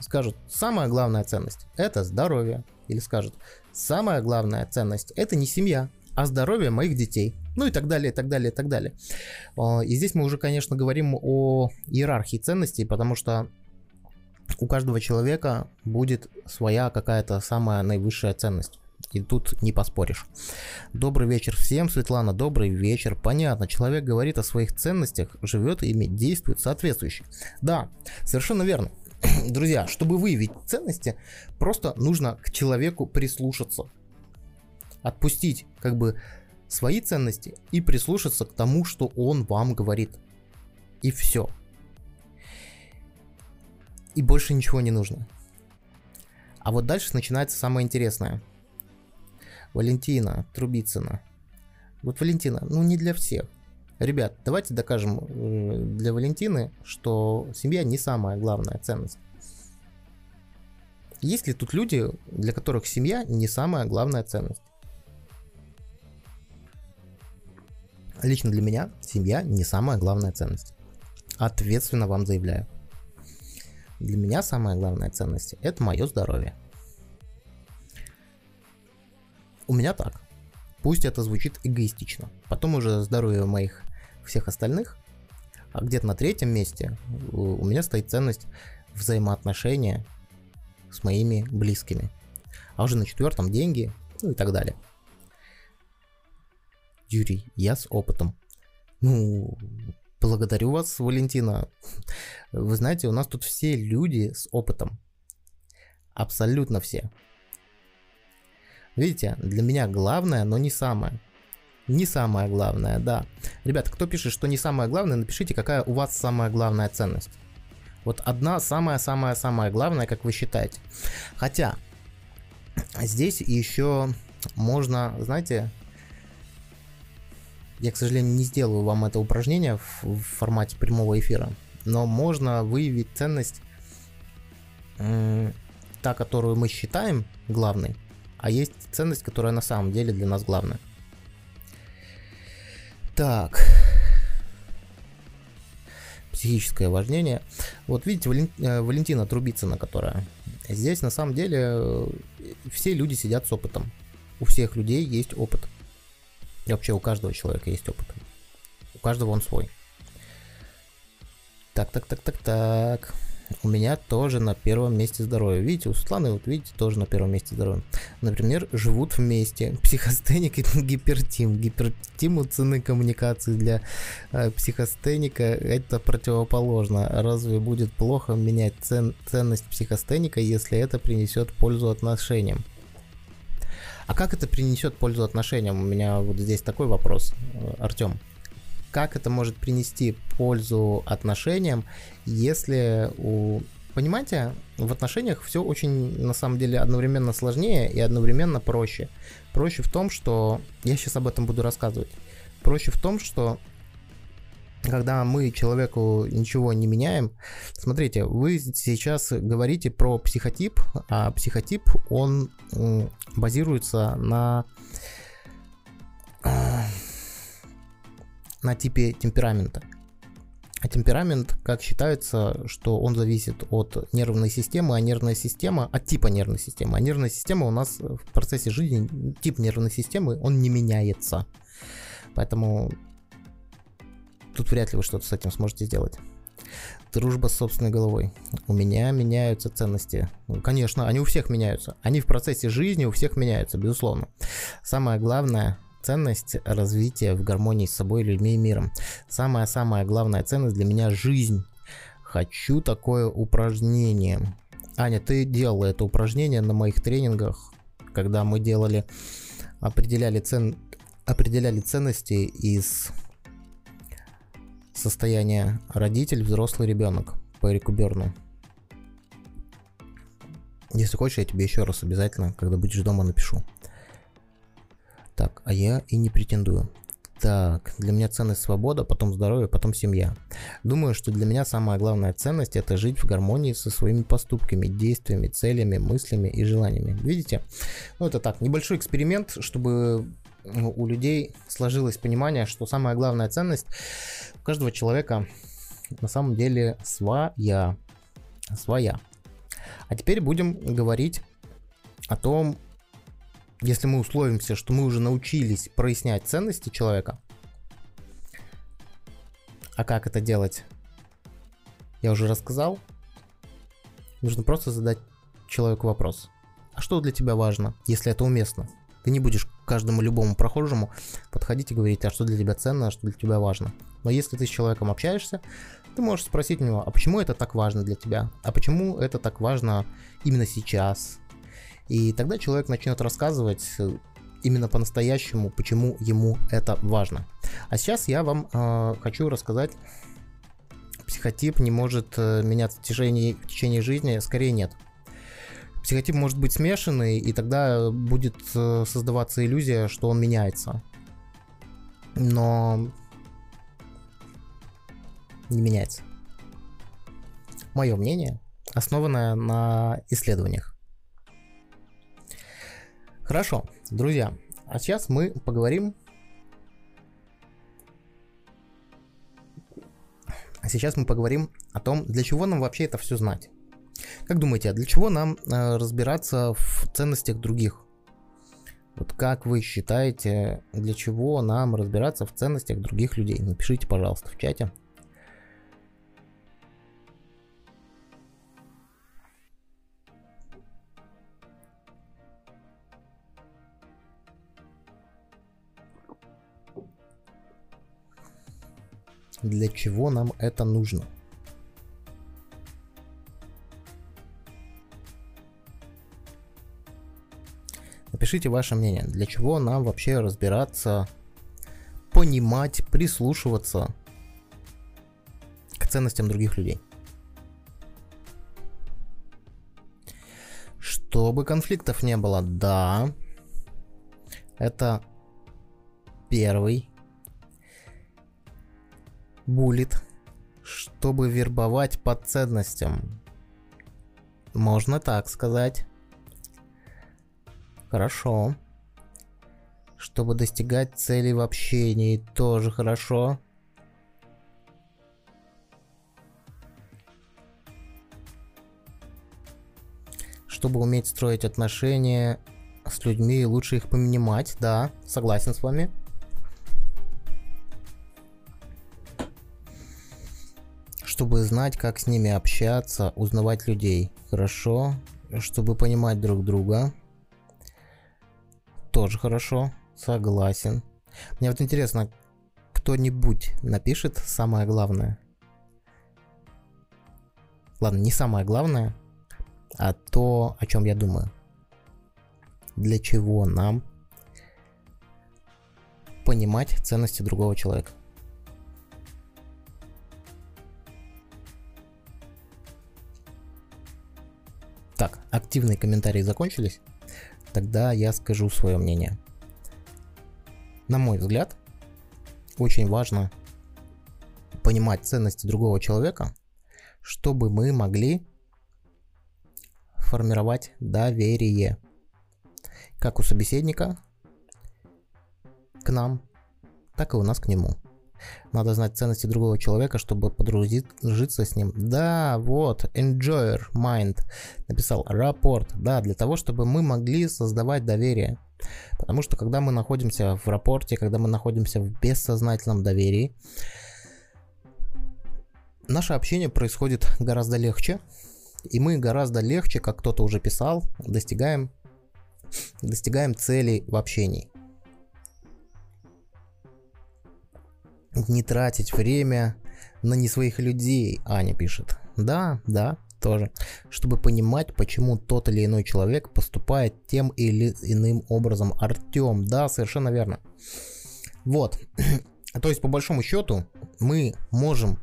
Скажут, самая главная ценность – это здоровье. Или скажут, самая главная ценность – это не семья, а здоровье моих детей. Ну и так далее, и так далее, и так далее. А, и здесь мы уже, конечно, говорим о иерархии ценностей, потому что у каждого человека будет своя какая-то самая наивысшая ценность. И тут не поспоришь. Добрый вечер всем, Светлана, добрый вечер. Понятно, человек говорит о своих ценностях, живет ими, действует соответствующе. Да, совершенно верно. Друзья, чтобы выявить ценности, просто нужно к человеку прислушаться. Отпустить как бы свои ценности и прислушаться к тому, что он вам говорит. И все. И больше ничего не нужно. А вот дальше начинается самое интересное – Валентина Трубицына. Вот Валентина, ну не для всех. Ребят, давайте докажем э, для Валентины, что семья не самая главная ценность. Есть ли тут люди, для которых семья не самая главная ценность? Лично для меня семья не самая главная ценность. Ответственно вам заявляю. Для меня самая главная ценность – это мое здоровье. У меня так. Пусть это звучит эгоистично. Потом уже здоровье моих всех остальных. А где-то на третьем месте у меня стоит ценность взаимоотношения с моими близкими. А уже на четвертом деньги, ну и так далее. Юрий, я с опытом. Ну, благодарю вас, Валентина. Вы знаете, у нас тут все люди с опытом. Абсолютно все. Видите, для меня главное, но не самое. Не самое главное, да. Ребята, кто пишет, что не самое главное, напишите, какая у вас самая главная ценность. Вот одна самая-самая-самая главная, как вы считаете. Хотя, здесь еще можно, знаете, я, к сожалению, не сделаю вам это упражнение в, в формате прямого эфира, но можно выявить ценность, та, которую мы считаем главной, а есть ценность, которая на самом деле для нас главная. Так. Психическое важнение. Вот видите, э, Валентина Трубицына, которая здесь на самом деле э, все люди сидят с опытом. У всех людей есть опыт. И вообще у каждого человека есть опыт. У каждого он свой. Так, так, так, так, так у меня тоже на первом месте здоровье. Видите, у Светланы, вот видите, тоже на первом месте здоровье. Например, живут вместе психостеник и гипертим. Гипертиму цены коммуникации для э, психостеника это противоположно. Разве будет плохо менять цен, ценность психостеника, если это принесет пользу отношениям? А как это принесет пользу отношениям? У меня вот здесь такой вопрос, э, Артем как это может принести пользу отношениям, если у... Понимаете, в отношениях все очень, на самом деле, одновременно сложнее и одновременно проще. Проще в том, что... Я сейчас об этом буду рассказывать. Проще в том, что когда мы человеку ничего не меняем, смотрите, вы сейчас говорите про психотип, а психотип, он базируется на, на типе темперамента. А темперамент, как считается, что он зависит от нервной системы, а нервная система, от типа нервной системы. А нервная система у нас в процессе жизни, тип нервной системы, он не меняется. Поэтому тут вряд ли вы что-то с этим сможете сделать. Дружба с собственной головой. У меня меняются ценности. Ну, конечно, они у всех меняются. Они в процессе жизни у всех меняются, безусловно. Самое главное ценность развития в гармонии с собой, людьми и миром. Самая-самая главная ценность для меня жизнь. Хочу такое упражнение. Аня, ты делала это упражнение на моих тренингах, когда мы делали, определяли, цен, определяли ценности из состояния родитель, взрослый ребенок по Эрику Берну. Если хочешь, я тебе еще раз обязательно, когда будешь дома, напишу. Так, а я и не претендую. Так, для меня ценность свобода, потом здоровье, потом семья. Думаю, что для меня самая главная ценность это жить в гармонии со своими поступками, действиями, целями, мыслями и желаниями. Видите? Ну это так, небольшой эксперимент, чтобы ну, у людей сложилось понимание, что самая главная ценность у каждого человека на самом деле своя. Своя. А теперь будем говорить о том, если мы условимся, что мы уже научились прояснять ценности человека, а как это делать, я уже рассказал, нужно просто задать человеку вопрос. А что для тебя важно, если это уместно? Ты не будешь каждому любому прохожему подходить и говорить, а что для тебя ценно, а что для тебя важно. Но если ты с человеком общаешься, ты можешь спросить у него, а почему это так важно для тебя? А почему это так важно именно сейчас? И тогда человек начнет рассказывать э, именно по-настоящему, почему ему это важно. А сейчас я вам э, хочу рассказать, психотип не может э, меняться в течение, в течение жизни, скорее нет. Психотип может быть смешанный, и тогда будет э, создаваться иллюзия, что он меняется. Но не меняется. Мое мнение, основанное на исследованиях. Хорошо, друзья, а сейчас мы поговорим... А сейчас мы поговорим о том, для чего нам вообще это все знать. Как думаете, а для чего нам э, разбираться в ценностях других? Вот как вы считаете, для чего нам разбираться в ценностях других людей? Напишите, пожалуйста, в чате. Для чего нам это нужно. Напишите ваше мнение, для чего нам вообще разбираться, понимать, прислушиваться к ценностям других людей. Чтобы конфликтов не было, да. Это первый булит, чтобы вербовать по ценностям. Можно так сказать. Хорошо. Чтобы достигать целей в общении, тоже хорошо. Чтобы уметь строить отношения с людьми и лучше их понимать, да, согласен с вами. Чтобы знать, как с ними общаться, узнавать людей. Хорошо. Чтобы понимать друг друга. Тоже хорошо. Согласен. Мне вот интересно, кто-нибудь напишет самое главное? Ладно, не самое главное, а то, о чем я думаю. Для чего нам понимать ценности другого человека? Активные комментарии закончились. Тогда я скажу свое мнение. На мой взгляд, очень важно понимать ценности другого человека, чтобы мы могли формировать доверие как у собеседника к нам, так и у нас к нему. Надо знать ценности другого человека, чтобы подружиться с ним. Да, вот, enjoyer mind написал рапорт. Да, для того, чтобы мы могли создавать доверие. Потому что когда мы находимся в рапорте, когда мы находимся в бессознательном доверии, наше общение происходит гораздо легче, и мы гораздо легче, как кто-то уже писал, достигаем, достигаем целей в общении. Не тратить время на не своих людей, Аня пишет. Да, да, тоже. Чтобы понимать, почему тот или иной человек поступает тем или иным образом. Артем, да, совершенно верно. Вот. То есть, по большому счету, мы можем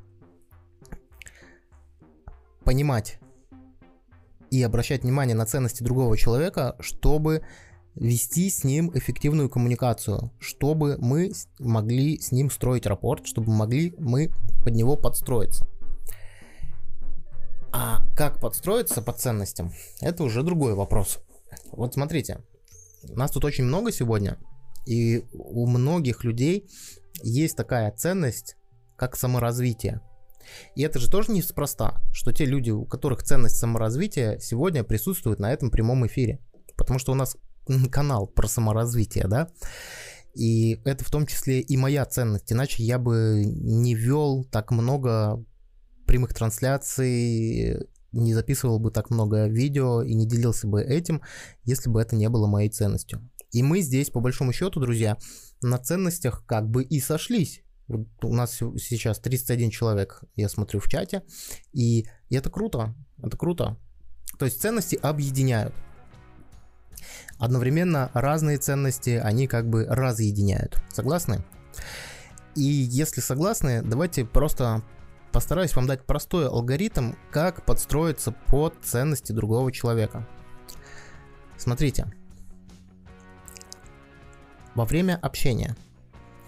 понимать и обращать внимание на ценности другого человека, чтобы вести с ним эффективную коммуникацию, чтобы мы могли с ним строить рапорт, чтобы могли мы под него подстроиться. А как подстроиться по ценностям, это уже другой вопрос. Вот смотрите, нас тут очень много сегодня, и у многих людей есть такая ценность, как саморазвитие. И это же тоже неспроста, что те люди, у которых ценность саморазвития, сегодня присутствуют на этом прямом эфире. Потому что у нас канал про саморазвитие, да, и это в том числе и моя ценность, иначе я бы не вел так много прямых трансляций, не записывал бы так много видео и не делился бы этим, если бы это не было моей ценностью. И мы здесь, по большому счету, друзья, на ценностях как бы и сошлись. Вот у нас сейчас 31 человек, я смотрю в чате, и это круто, это круто. То есть ценности объединяют. Одновременно разные ценности, они как бы разъединяют. Согласны? И если согласны, давайте просто постараюсь вам дать простой алгоритм, как подстроиться под ценности другого человека. Смотрите. Во время общения –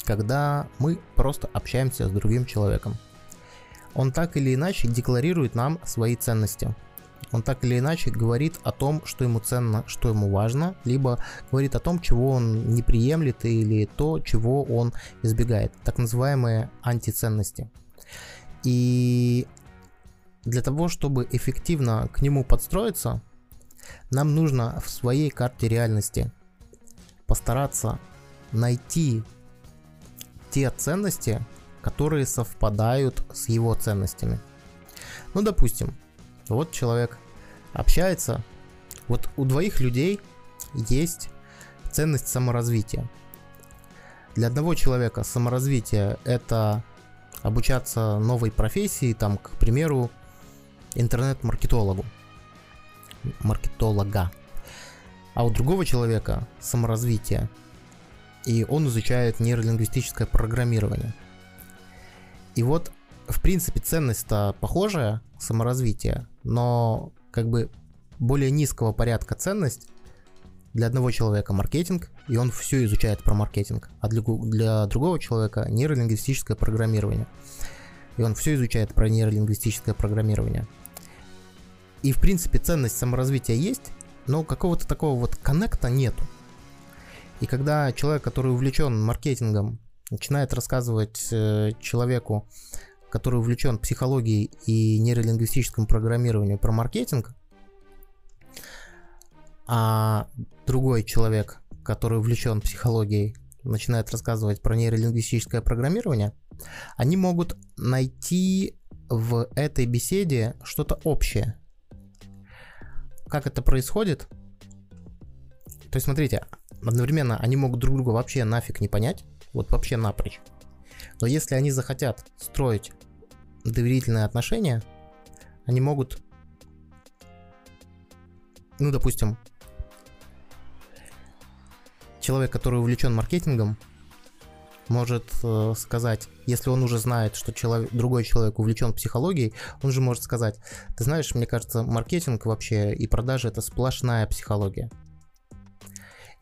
когда мы просто общаемся с другим человеком. Он так или иначе декларирует нам свои ценности. Он так или иначе говорит о том, что ему ценно, что ему важно, либо говорит о том, чего он не приемлет или то, чего он избегает. Так называемые антиценности. И для того, чтобы эффективно к нему подстроиться, нам нужно в своей карте реальности постараться найти те ценности, которые совпадают с его ценностями. Ну, допустим, вот человек общается, вот у двоих людей есть ценность саморазвития. Для одного человека саморазвитие это обучаться новой профессии, там, к примеру, интернет-маркетологу, маркетолога. А у другого человека саморазвитие и он изучает нейролингвистическое программирование. И вот, в принципе, ценность-то похожая, саморазвитие, но как бы более низкого порядка ценность для одного человека маркетинг, и он все изучает про маркетинг, а для, для другого человека нейролингвистическое программирование. И он все изучает про нейролингвистическое программирование. И в принципе ценность саморазвития есть, но какого-то такого вот коннекта нету. И когда человек, который увлечен маркетингом, начинает рассказывать э, человеку, который увлечен психологией и нейролингвистическим программированием про маркетинг, а другой человек, который увлечен психологией, начинает рассказывать про нейролингвистическое программирование, они могут найти в этой беседе что-то общее. Как это происходит? То есть, смотрите, одновременно они могут друг друга вообще нафиг не понять, вот вообще напрочь. Но если они захотят строить доверительные отношения, они могут, ну, допустим, человек, который увлечен маркетингом, может э, сказать, если он уже знает, что человек, другой человек увлечен психологией, он же может сказать, ты знаешь, мне кажется, маркетинг вообще и продажи это сплошная психология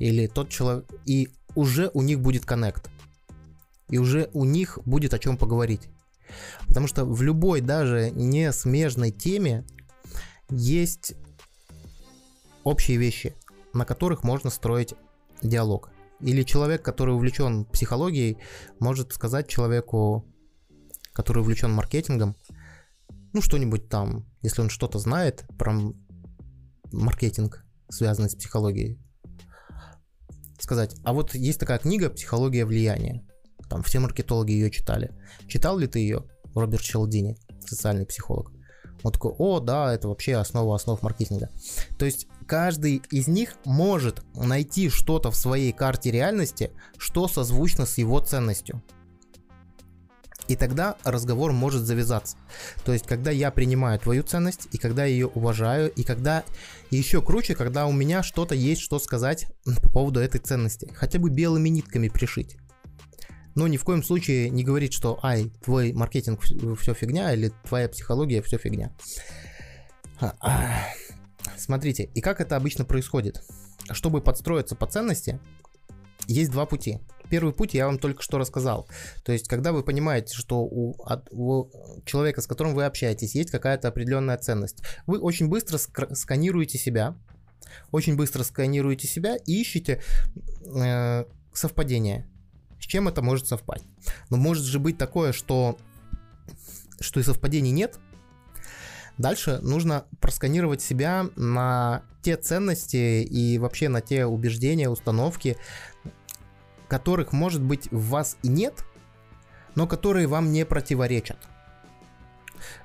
или тот человек, и уже у них будет коннект. И уже у них будет о чем поговорить. Потому что в любой даже не смежной теме есть общие вещи, на которых можно строить диалог. Или человек, который увлечен психологией, может сказать человеку, который увлечен маркетингом, ну что-нибудь там, если он что-то знает про маркетинг, связанный с психологией, сказать, а вот есть такая книга «Психология влияния». Там все маркетологи ее читали. Читал ли ты ее? Роберт Челдини, социальный психолог. Он такой, о, да, это вообще основа основ маркетинга. То есть каждый из них может найти что-то в своей карте реальности, что созвучно с его ценностью. И тогда разговор может завязаться. То есть, когда я принимаю твою ценность, и когда я ее уважаю, и когда еще круче, когда у меня что-то есть, что сказать по поводу этой ценности. Хотя бы белыми нитками пришить. Но ни в коем случае не говорить, что ай, твой маркетинг все фигня, или твоя психология все фигня. А. Смотрите, и как это обычно происходит? Чтобы подстроиться по ценности, есть два пути первый путь я вам только что рассказал. То есть, когда вы понимаете, что у, от, у человека, с которым вы общаетесь, есть какая-то определенная ценность, вы очень быстро сканируете себя, очень быстро сканируете себя и ищете э, совпадение. С чем это может совпасть? Но может же быть такое, что, что и совпадений нет. Дальше нужно просканировать себя на те ценности и вообще на те убеждения, установки, которых, может быть, в вас и нет, но которые вам не противоречат.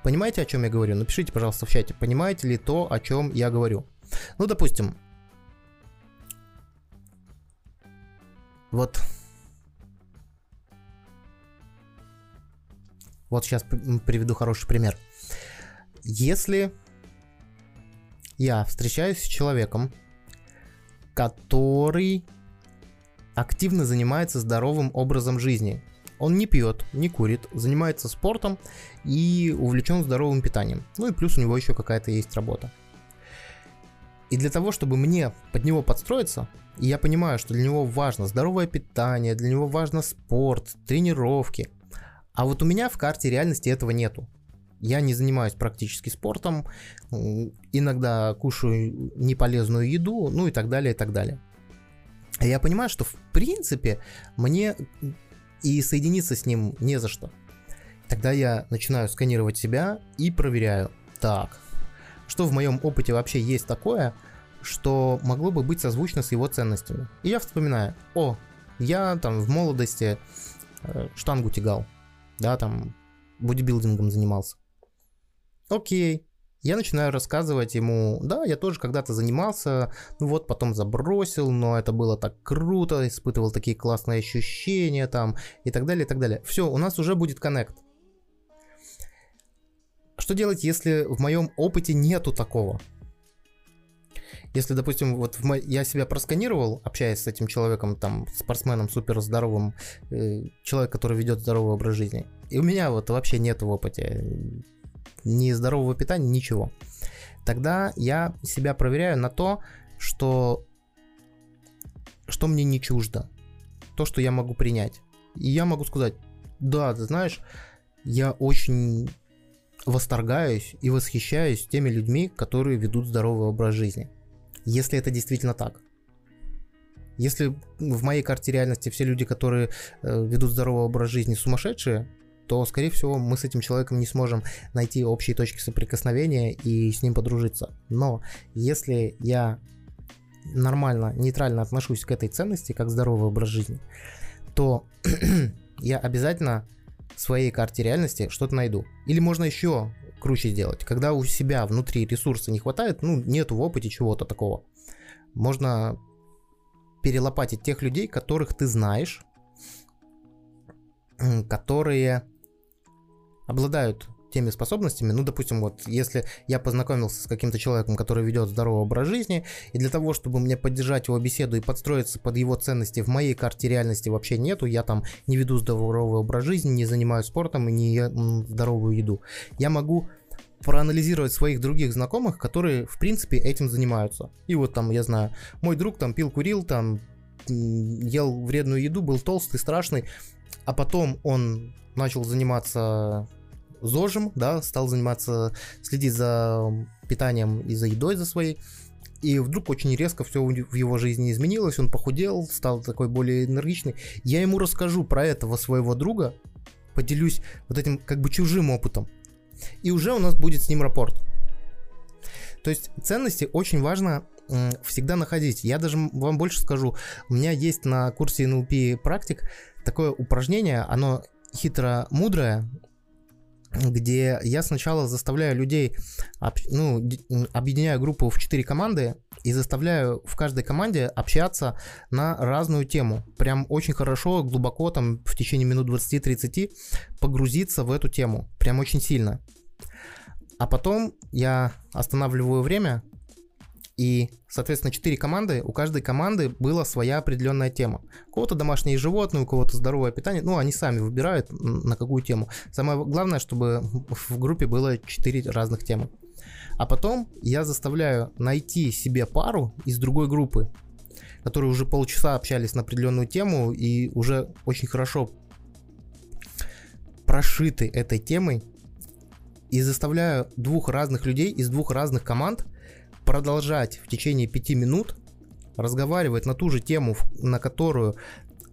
Понимаете, о чем я говорю? Напишите, пожалуйста, в чате, понимаете ли то, о чем я говорю. Ну, допустим, вот, вот сейчас приведу хороший пример. Если я встречаюсь с человеком, который активно занимается здоровым образом жизни. Он не пьет, не курит, занимается спортом и увлечен здоровым питанием. Ну и плюс у него еще какая-то есть работа. И для того, чтобы мне под него подстроиться, и я понимаю, что для него важно здоровое питание, для него важно спорт, тренировки. А вот у меня в карте реальности этого нету. Я не занимаюсь практически спортом, иногда кушаю неполезную еду, ну и так далее, и так далее я понимаю, что в принципе мне и соединиться с ним не за что. Тогда я начинаю сканировать себя и проверяю. Так, что в моем опыте вообще есть такое, что могло бы быть созвучно с его ценностями. И я вспоминаю, о, я там в молодости э, штангу тягал, да, там бодибилдингом занимался. Окей, я начинаю рассказывать ему, да, я тоже когда-то занимался, ну вот потом забросил, но это было так круто, испытывал такие классные ощущения там и так далее, и так далее. Все, у нас уже будет коннект. Что делать, если в моем опыте нету такого? Если, допустим, вот мо... я себя просканировал, общаясь с этим человеком, там, спортсменом супер здоровым, э, человек, который ведет здоровый образ жизни, и у меня вот вообще нет в опыте ни здорового питания, ничего. Тогда я себя проверяю на то, что, что мне не чуждо, то, что я могу принять. И я могу сказать, да, ты знаешь, я очень восторгаюсь и восхищаюсь теми людьми, которые ведут здоровый образ жизни. Если это действительно так. Если в моей карте реальности все люди, которые э, ведут здоровый образ жизни, сумасшедшие, то, скорее всего, мы с этим человеком не сможем найти общие точки соприкосновения и с ним подружиться. Но если я нормально, нейтрально отношусь к этой ценности, как здоровый образ жизни, то я обязательно в своей карте реальности что-то найду. Или можно еще круче сделать. Когда у себя внутри ресурса не хватает, ну, нету в опыте чего-то такого. Можно перелопатить тех людей, которых ты знаешь, которые обладают теми способностями, ну, допустим, вот, если я познакомился с каким-то человеком, который ведет здоровый образ жизни, и для того, чтобы мне поддержать его беседу и подстроиться под его ценности, в моей карте реальности вообще нету, я там не веду здоровый образ жизни, не занимаюсь спортом и не ем здоровую еду. Я могу проанализировать своих других знакомых, которые, в принципе, этим занимаются. И вот там, я знаю, мой друг там пил, курил, там ел вредную еду, был толстый, страшный, а потом он начал заниматься ЗОЖем, да, стал заниматься, следить за питанием и за едой за своей. И вдруг очень резко все в его жизни изменилось, он похудел, стал такой более энергичный. Я ему расскажу про этого своего друга, поделюсь вот этим как бы чужим опытом. И уже у нас будет с ним рапорт. То есть ценности очень важно всегда находить. Я даже вам больше скажу. У меня есть на курсе NLP практик такое упражнение, оно хитро-мудрое, где я сначала заставляю людей, ну, объединяю группу в 4 команды и заставляю в каждой команде общаться на разную тему. Прям очень хорошо, глубоко, там, в течение минут 20-30 погрузиться в эту тему. Прям очень сильно. А потом я останавливаю время, и, соответственно, четыре команды, у каждой команды была своя определенная тема. У кого-то домашние животные, у кого-то здоровое питание. Ну, они сами выбирают, на какую тему. Самое главное, чтобы в группе было четыре разных темы. А потом я заставляю найти себе пару из другой группы, которые уже полчаса общались на определенную тему и уже очень хорошо прошиты этой темой. И заставляю двух разных людей из двух разных команд продолжать в течение пяти минут разговаривать на ту же тему, на которую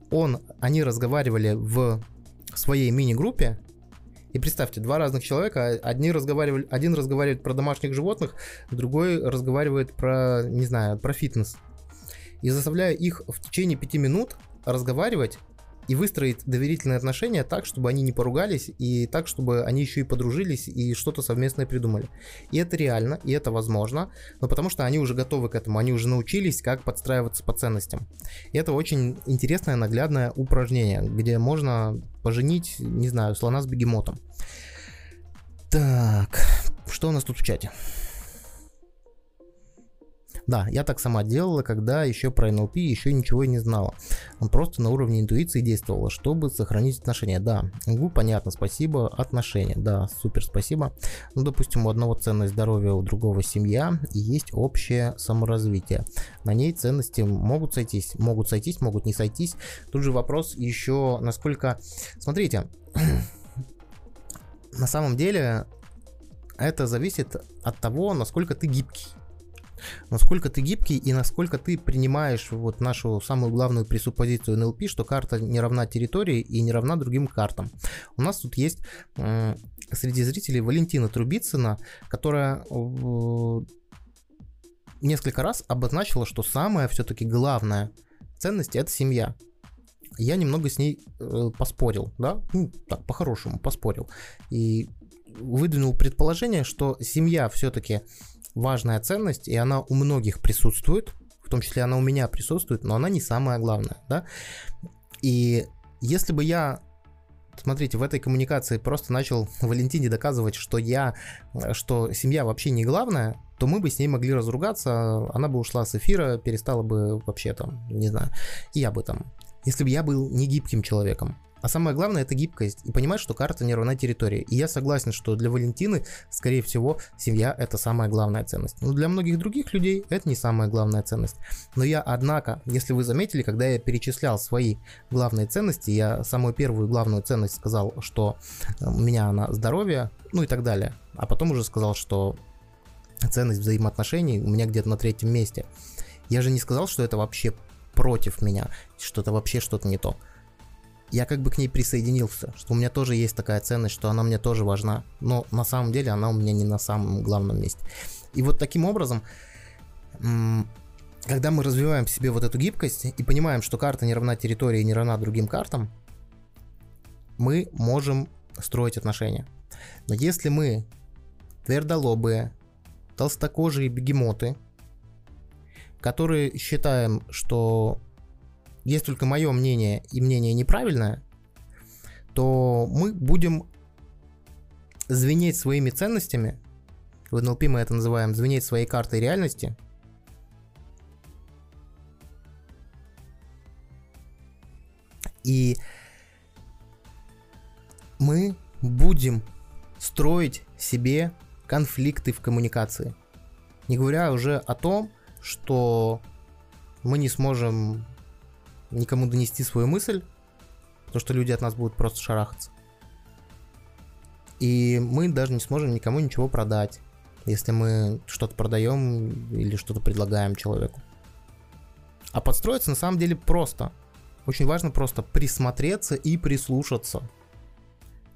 он, они разговаривали в своей мини-группе. И представьте, два разных человека, одни разговаривали, один разговаривает про домашних животных, другой разговаривает про, не знаю, про фитнес. И заставляю их в течение пяти минут разговаривать и выстроить доверительные отношения так, чтобы они не поругались, и так, чтобы они еще и подружились и что-то совместное придумали. И это реально, и это возможно, но потому что они уже готовы к этому, они уже научились, как подстраиваться по ценностям. И это очень интересное, наглядное упражнение, где можно поженить, не знаю, слона с бегемотом. Так, что у нас тут в чате? Да, я так сама делала, когда еще про NLP еще ничего не знала. Просто на уровне интуиции действовала, чтобы сохранить отношения. Да, угу, понятно, спасибо, отношения. Да, супер, спасибо. Ну, допустим, у одного ценность здоровья, у другого семья, и есть общее саморазвитие. На ней ценности могут сойтись, могут сойтись, могут не сойтись. Тут же вопрос еще, насколько... Смотрите, на самом деле это зависит от того, насколько ты гибкий насколько ты гибкий и насколько ты принимаешь вот нашу самую главную пресуппозицию NLP, что карта не равна территории и не равна другим картам. У нас тут есть среди зрителей Валентина Трубицына, которая э, несколько раз обозначила, что самая все-таки главная ценность это семья. Я немного с ней э, поспорил, да, ну, так, по-хорошему поспорил. И выдвинул предположение, что семья все-таки важная ценность, и она у многих присутствует, в том числе она у меня присутствует, но она не самая главная, да. И если бы я смотрите, в этой коммуникации просто начал Валентине доказывать, что я, что семья вообще не главная, то мы бы с ней могли разругаться, она бы ушла с эфира, перестала бы вообще там, не знаю, и я бы там, если бы я был не гибким человеком. А самое главное это гибкость и понимать, что карта не равна территории. И я согласен, что для Валентины, скорее всего, семья это самая главная ценность. Но для многих других людей это не самая главная ценность. Но я, однако, если вы заметили, когда я перечислял свои главные ценности, я самую первую главную ценность сказал, что э, у меня она здоровье, ну и так далее. А потом уже сказал, что ценность взаимоотношений у меня где-то на третьем месте. Я же не сказал, что это вообще против меня, что это вообще что-то не то я как бы к ней присоединился, что у меня тоже есть такая ценность, что она мне тоже важна, но на самом деле она у меня не на самом главном месте. И вот таким образом, когда мы развиваем в себе вот эту гибкость и понимаем, что карта не равна территории и не равна другим картам, мы можем строить отношения. Но если мы твердолобые, толстокожие бегемоты, которые считаем, что есть только мое мнение и мнение неправильное, то мы будем звенеть своими ценностями, в NLP мы это называем звенеть своей картой реальности, и мы будем строить себе конфликты в коммуникации. Не говоря уже о том, что мы не сможем никому донести свою мысль, потому что люди от нас будут просто шарахаться. И мы даже не сможем никому ничего продать, если мы что-то продаем или что-то предлагаем человеку. А подстроиться на самом деле просто. Очень важно просто присмотреться и прислушаться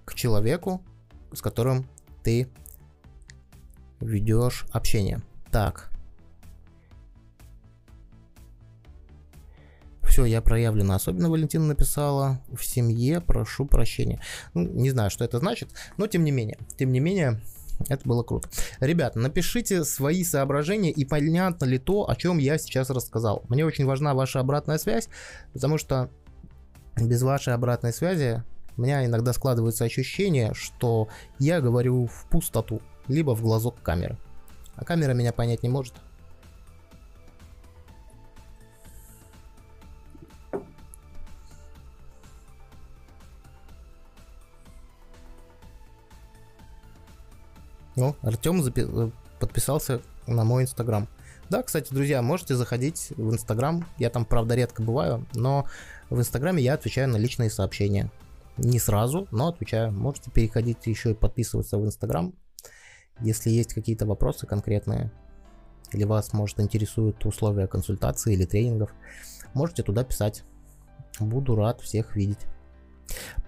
к человеку, с которым ты ведешь общение. Так. Все, я проявлена. Особенно Валентина написала. В семье прошу прощения. Ну, не знаю, что это значит, но тем не менее. Тем не менее, это было круто. Ребята, напишите свои соображения и понятно ли то, о чем я сейчас рассказал. Мне очень важна ваша обратная связь, потому что без вашей обратной связи у меня иногда складывается ощущение, что я говорю в пустоту, либо в глазок камеры. А камера меня понять не может. О, Артем запи- э, подписался на мой инстаграм. Да, кстати, друзья, можете заходить в инстаграм. Я там, правда, редко бываю, но в инстаграме я отвечаю на личные сообщения. Не сразу, но отвечаю. Можете переходить еще и подписываться в инстаграм. Если есть какие-то вопросы конкретные, или вас, может, интересуют условия консультации или тренингов, можете туда писать. Буду рад всех видеть.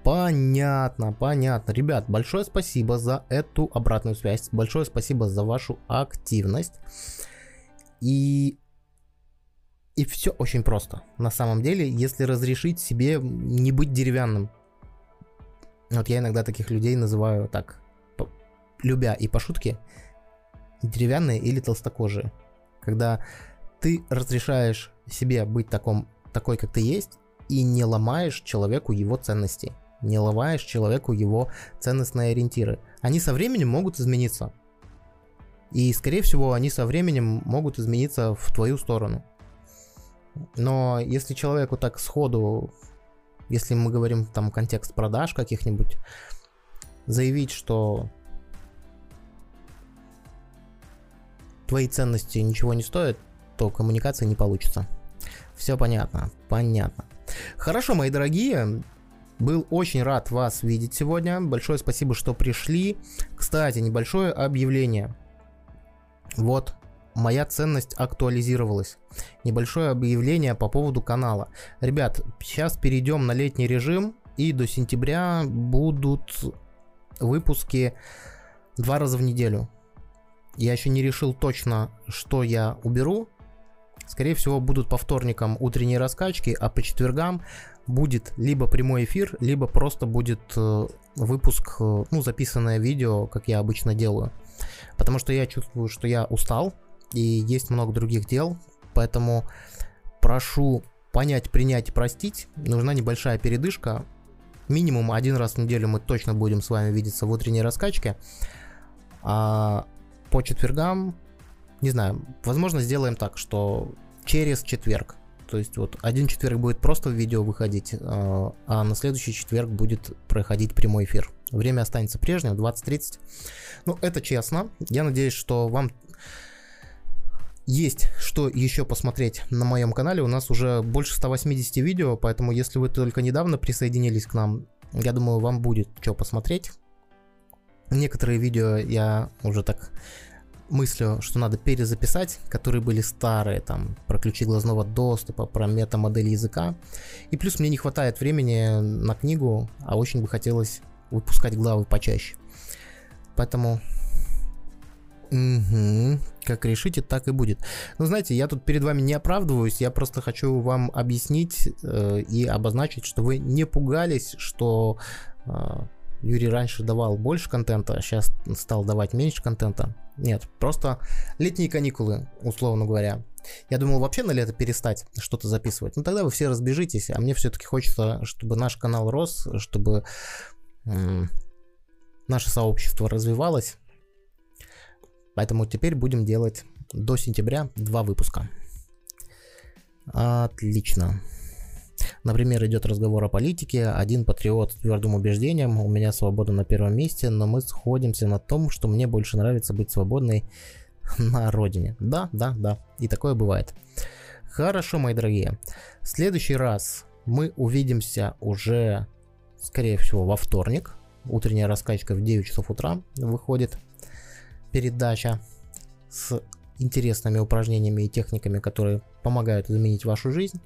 Понятно, понятно. Ребят, большое спасибо за эту обратную связь. Большое спасибо за вашу активность. И... И все очень просто. На самом деле, если разрешить себе не быть деревянным. Вот я иногда таких людей называю так, по, любя и по шутке, деревянные или толстокожие. Когда ты разрешаешь себе быть таком, такой, как ты есть, и не ломаешь человеку его ценности, не ломаешь человеку его ценностные ориентиры. Они со временем могут измениться. И, скорее всего, они со временем могут измениться в твою сторону. Но если человеку так сходу, если мы говорим там контекст продаж каких-нибудь, заявить, что твои ценности ничего не стоят, то коммуникация не получится. Все понятно, понятно. Хорошо, мои дорогие, был очень рад вас видеть сегодня. Большое спасибо, что пришли. Кстати, небольшое объявление. Вот, моя ценность актуализировалась. Небольшое объявление по поводу канала. Ребят, сейчас перейдем на летний режим, и до сентября будут выпуски два раза в неделю. Я еще не решил точно, что я уберу, Скорее всего, будут по вторникам утренние раскачки, а по четвергам будет либо прямой эфир, либо просто будет э, выпуск, э, ну, записанное видео, как я обычно делаю. Потому что я чувствую, что я устал, и есть много других дел, поэтому прошу понять, принять, простить. Нужна небольшая передышка. Минимум один раз в неделю мы точно будем с вами видеться в утренней раскачке. А по четвергам не знаю, возможно, сделаем так, что через четверг. То есть вот один четверг будет просто в видео выходить, а, а на следующий четверг будет проходить прямой эфир. Время останется прежним, 20.30. Ну, это честно. Я надеюсь, что вам есть что еще посмотреть на моем канале. У нас уже больше 180 видео, поэтому если вы только недавно присоединились к нам, я думаю, вам будет что посмотреть. Некоторые видео я уже так мыслью, что надо перезаписать, которые были старые, там, про ключи глазного доступа, про метамодели языка. И плюс мне не хватает времени на книгу, а очень бы хотелось выпускать главы почаще. Поэтому... Угу. Как решите, так и будет. Ну, знаете, я тут перед вами не оправдываюсь, я просто хочу вам объяснить э, и обозначить, что вы не пугались, что э, Юрий раньше давал больше контента, а сейчас стал давать меньше контента. Нет, просто летние каникулы, условно говоря. Я думал вообще на лето перестать что-то записывать. Ну, тогда вы все разбежитесь, а мне все-таки хочется, чтобы наш канал рос, чтобы наше сообщество развивалось. Поэтому теперь будем делать до сентября два выпуска. Отлично. Например, идет разговор о политике, один патриот с твердым убеждением, у меня свобода на первом месте, но мы сходимся на том, что мне больше нравится быть свободной на родине. Да, да, да, и такое бывает. Хорошо, мои дорогие. В следующий раз мы увидимся уже, скорее всего, во вторник. утренняя раскачка в 9 часов утра выходит передача с интересными упражнениями и техниками, которые помогают изменить вашу жизнь.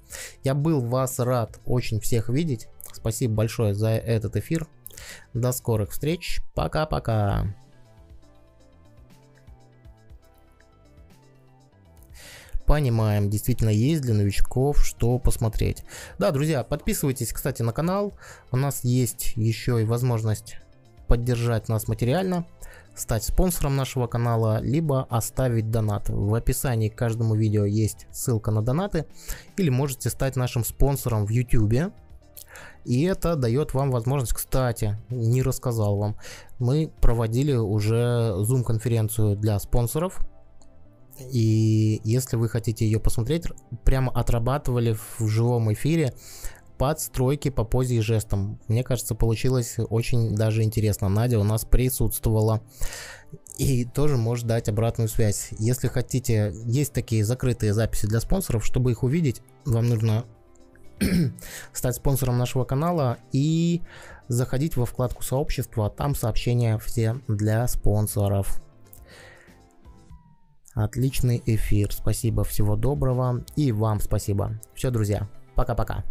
Я был вас рад очень всех видеть. Спасибо большое за этот эфир. До скорых встреч. Пока-пока. понимаем, действительно есть для новичков что посмотреть. Да, друзья, подписывайтесь, кстати, на канал. У нас есть еще и возможность поддержать нас материально, стать спонсором нашего канала, либо оставить донат. В описании к каждому видео есть ссылка на донаты, или можете стать нашим спонсором в YouTube. И это дает вам возможность, кстати, не рассказал вам, мы проводили уже Zoom-конференцию для спонсоров, и если вы хотите ее посмотреть, прямо отрабатывали в живом эфире подстройки по позе и жестам. Мне кажется, получилось очень даже интересно. Надя у нас присутствовала и тоже может дать обратную связь. Если хотите, есть такие закрытые записи для спонсоров, чтобы их увидеть, вам нужно стать спонсором нашего канала и заходить во вкладку сообщества, там сообщения все для спонсоров. Отличный эфир. Спасибо, всего доброго. И вам спасибо. Все, друзья. Пока-пока.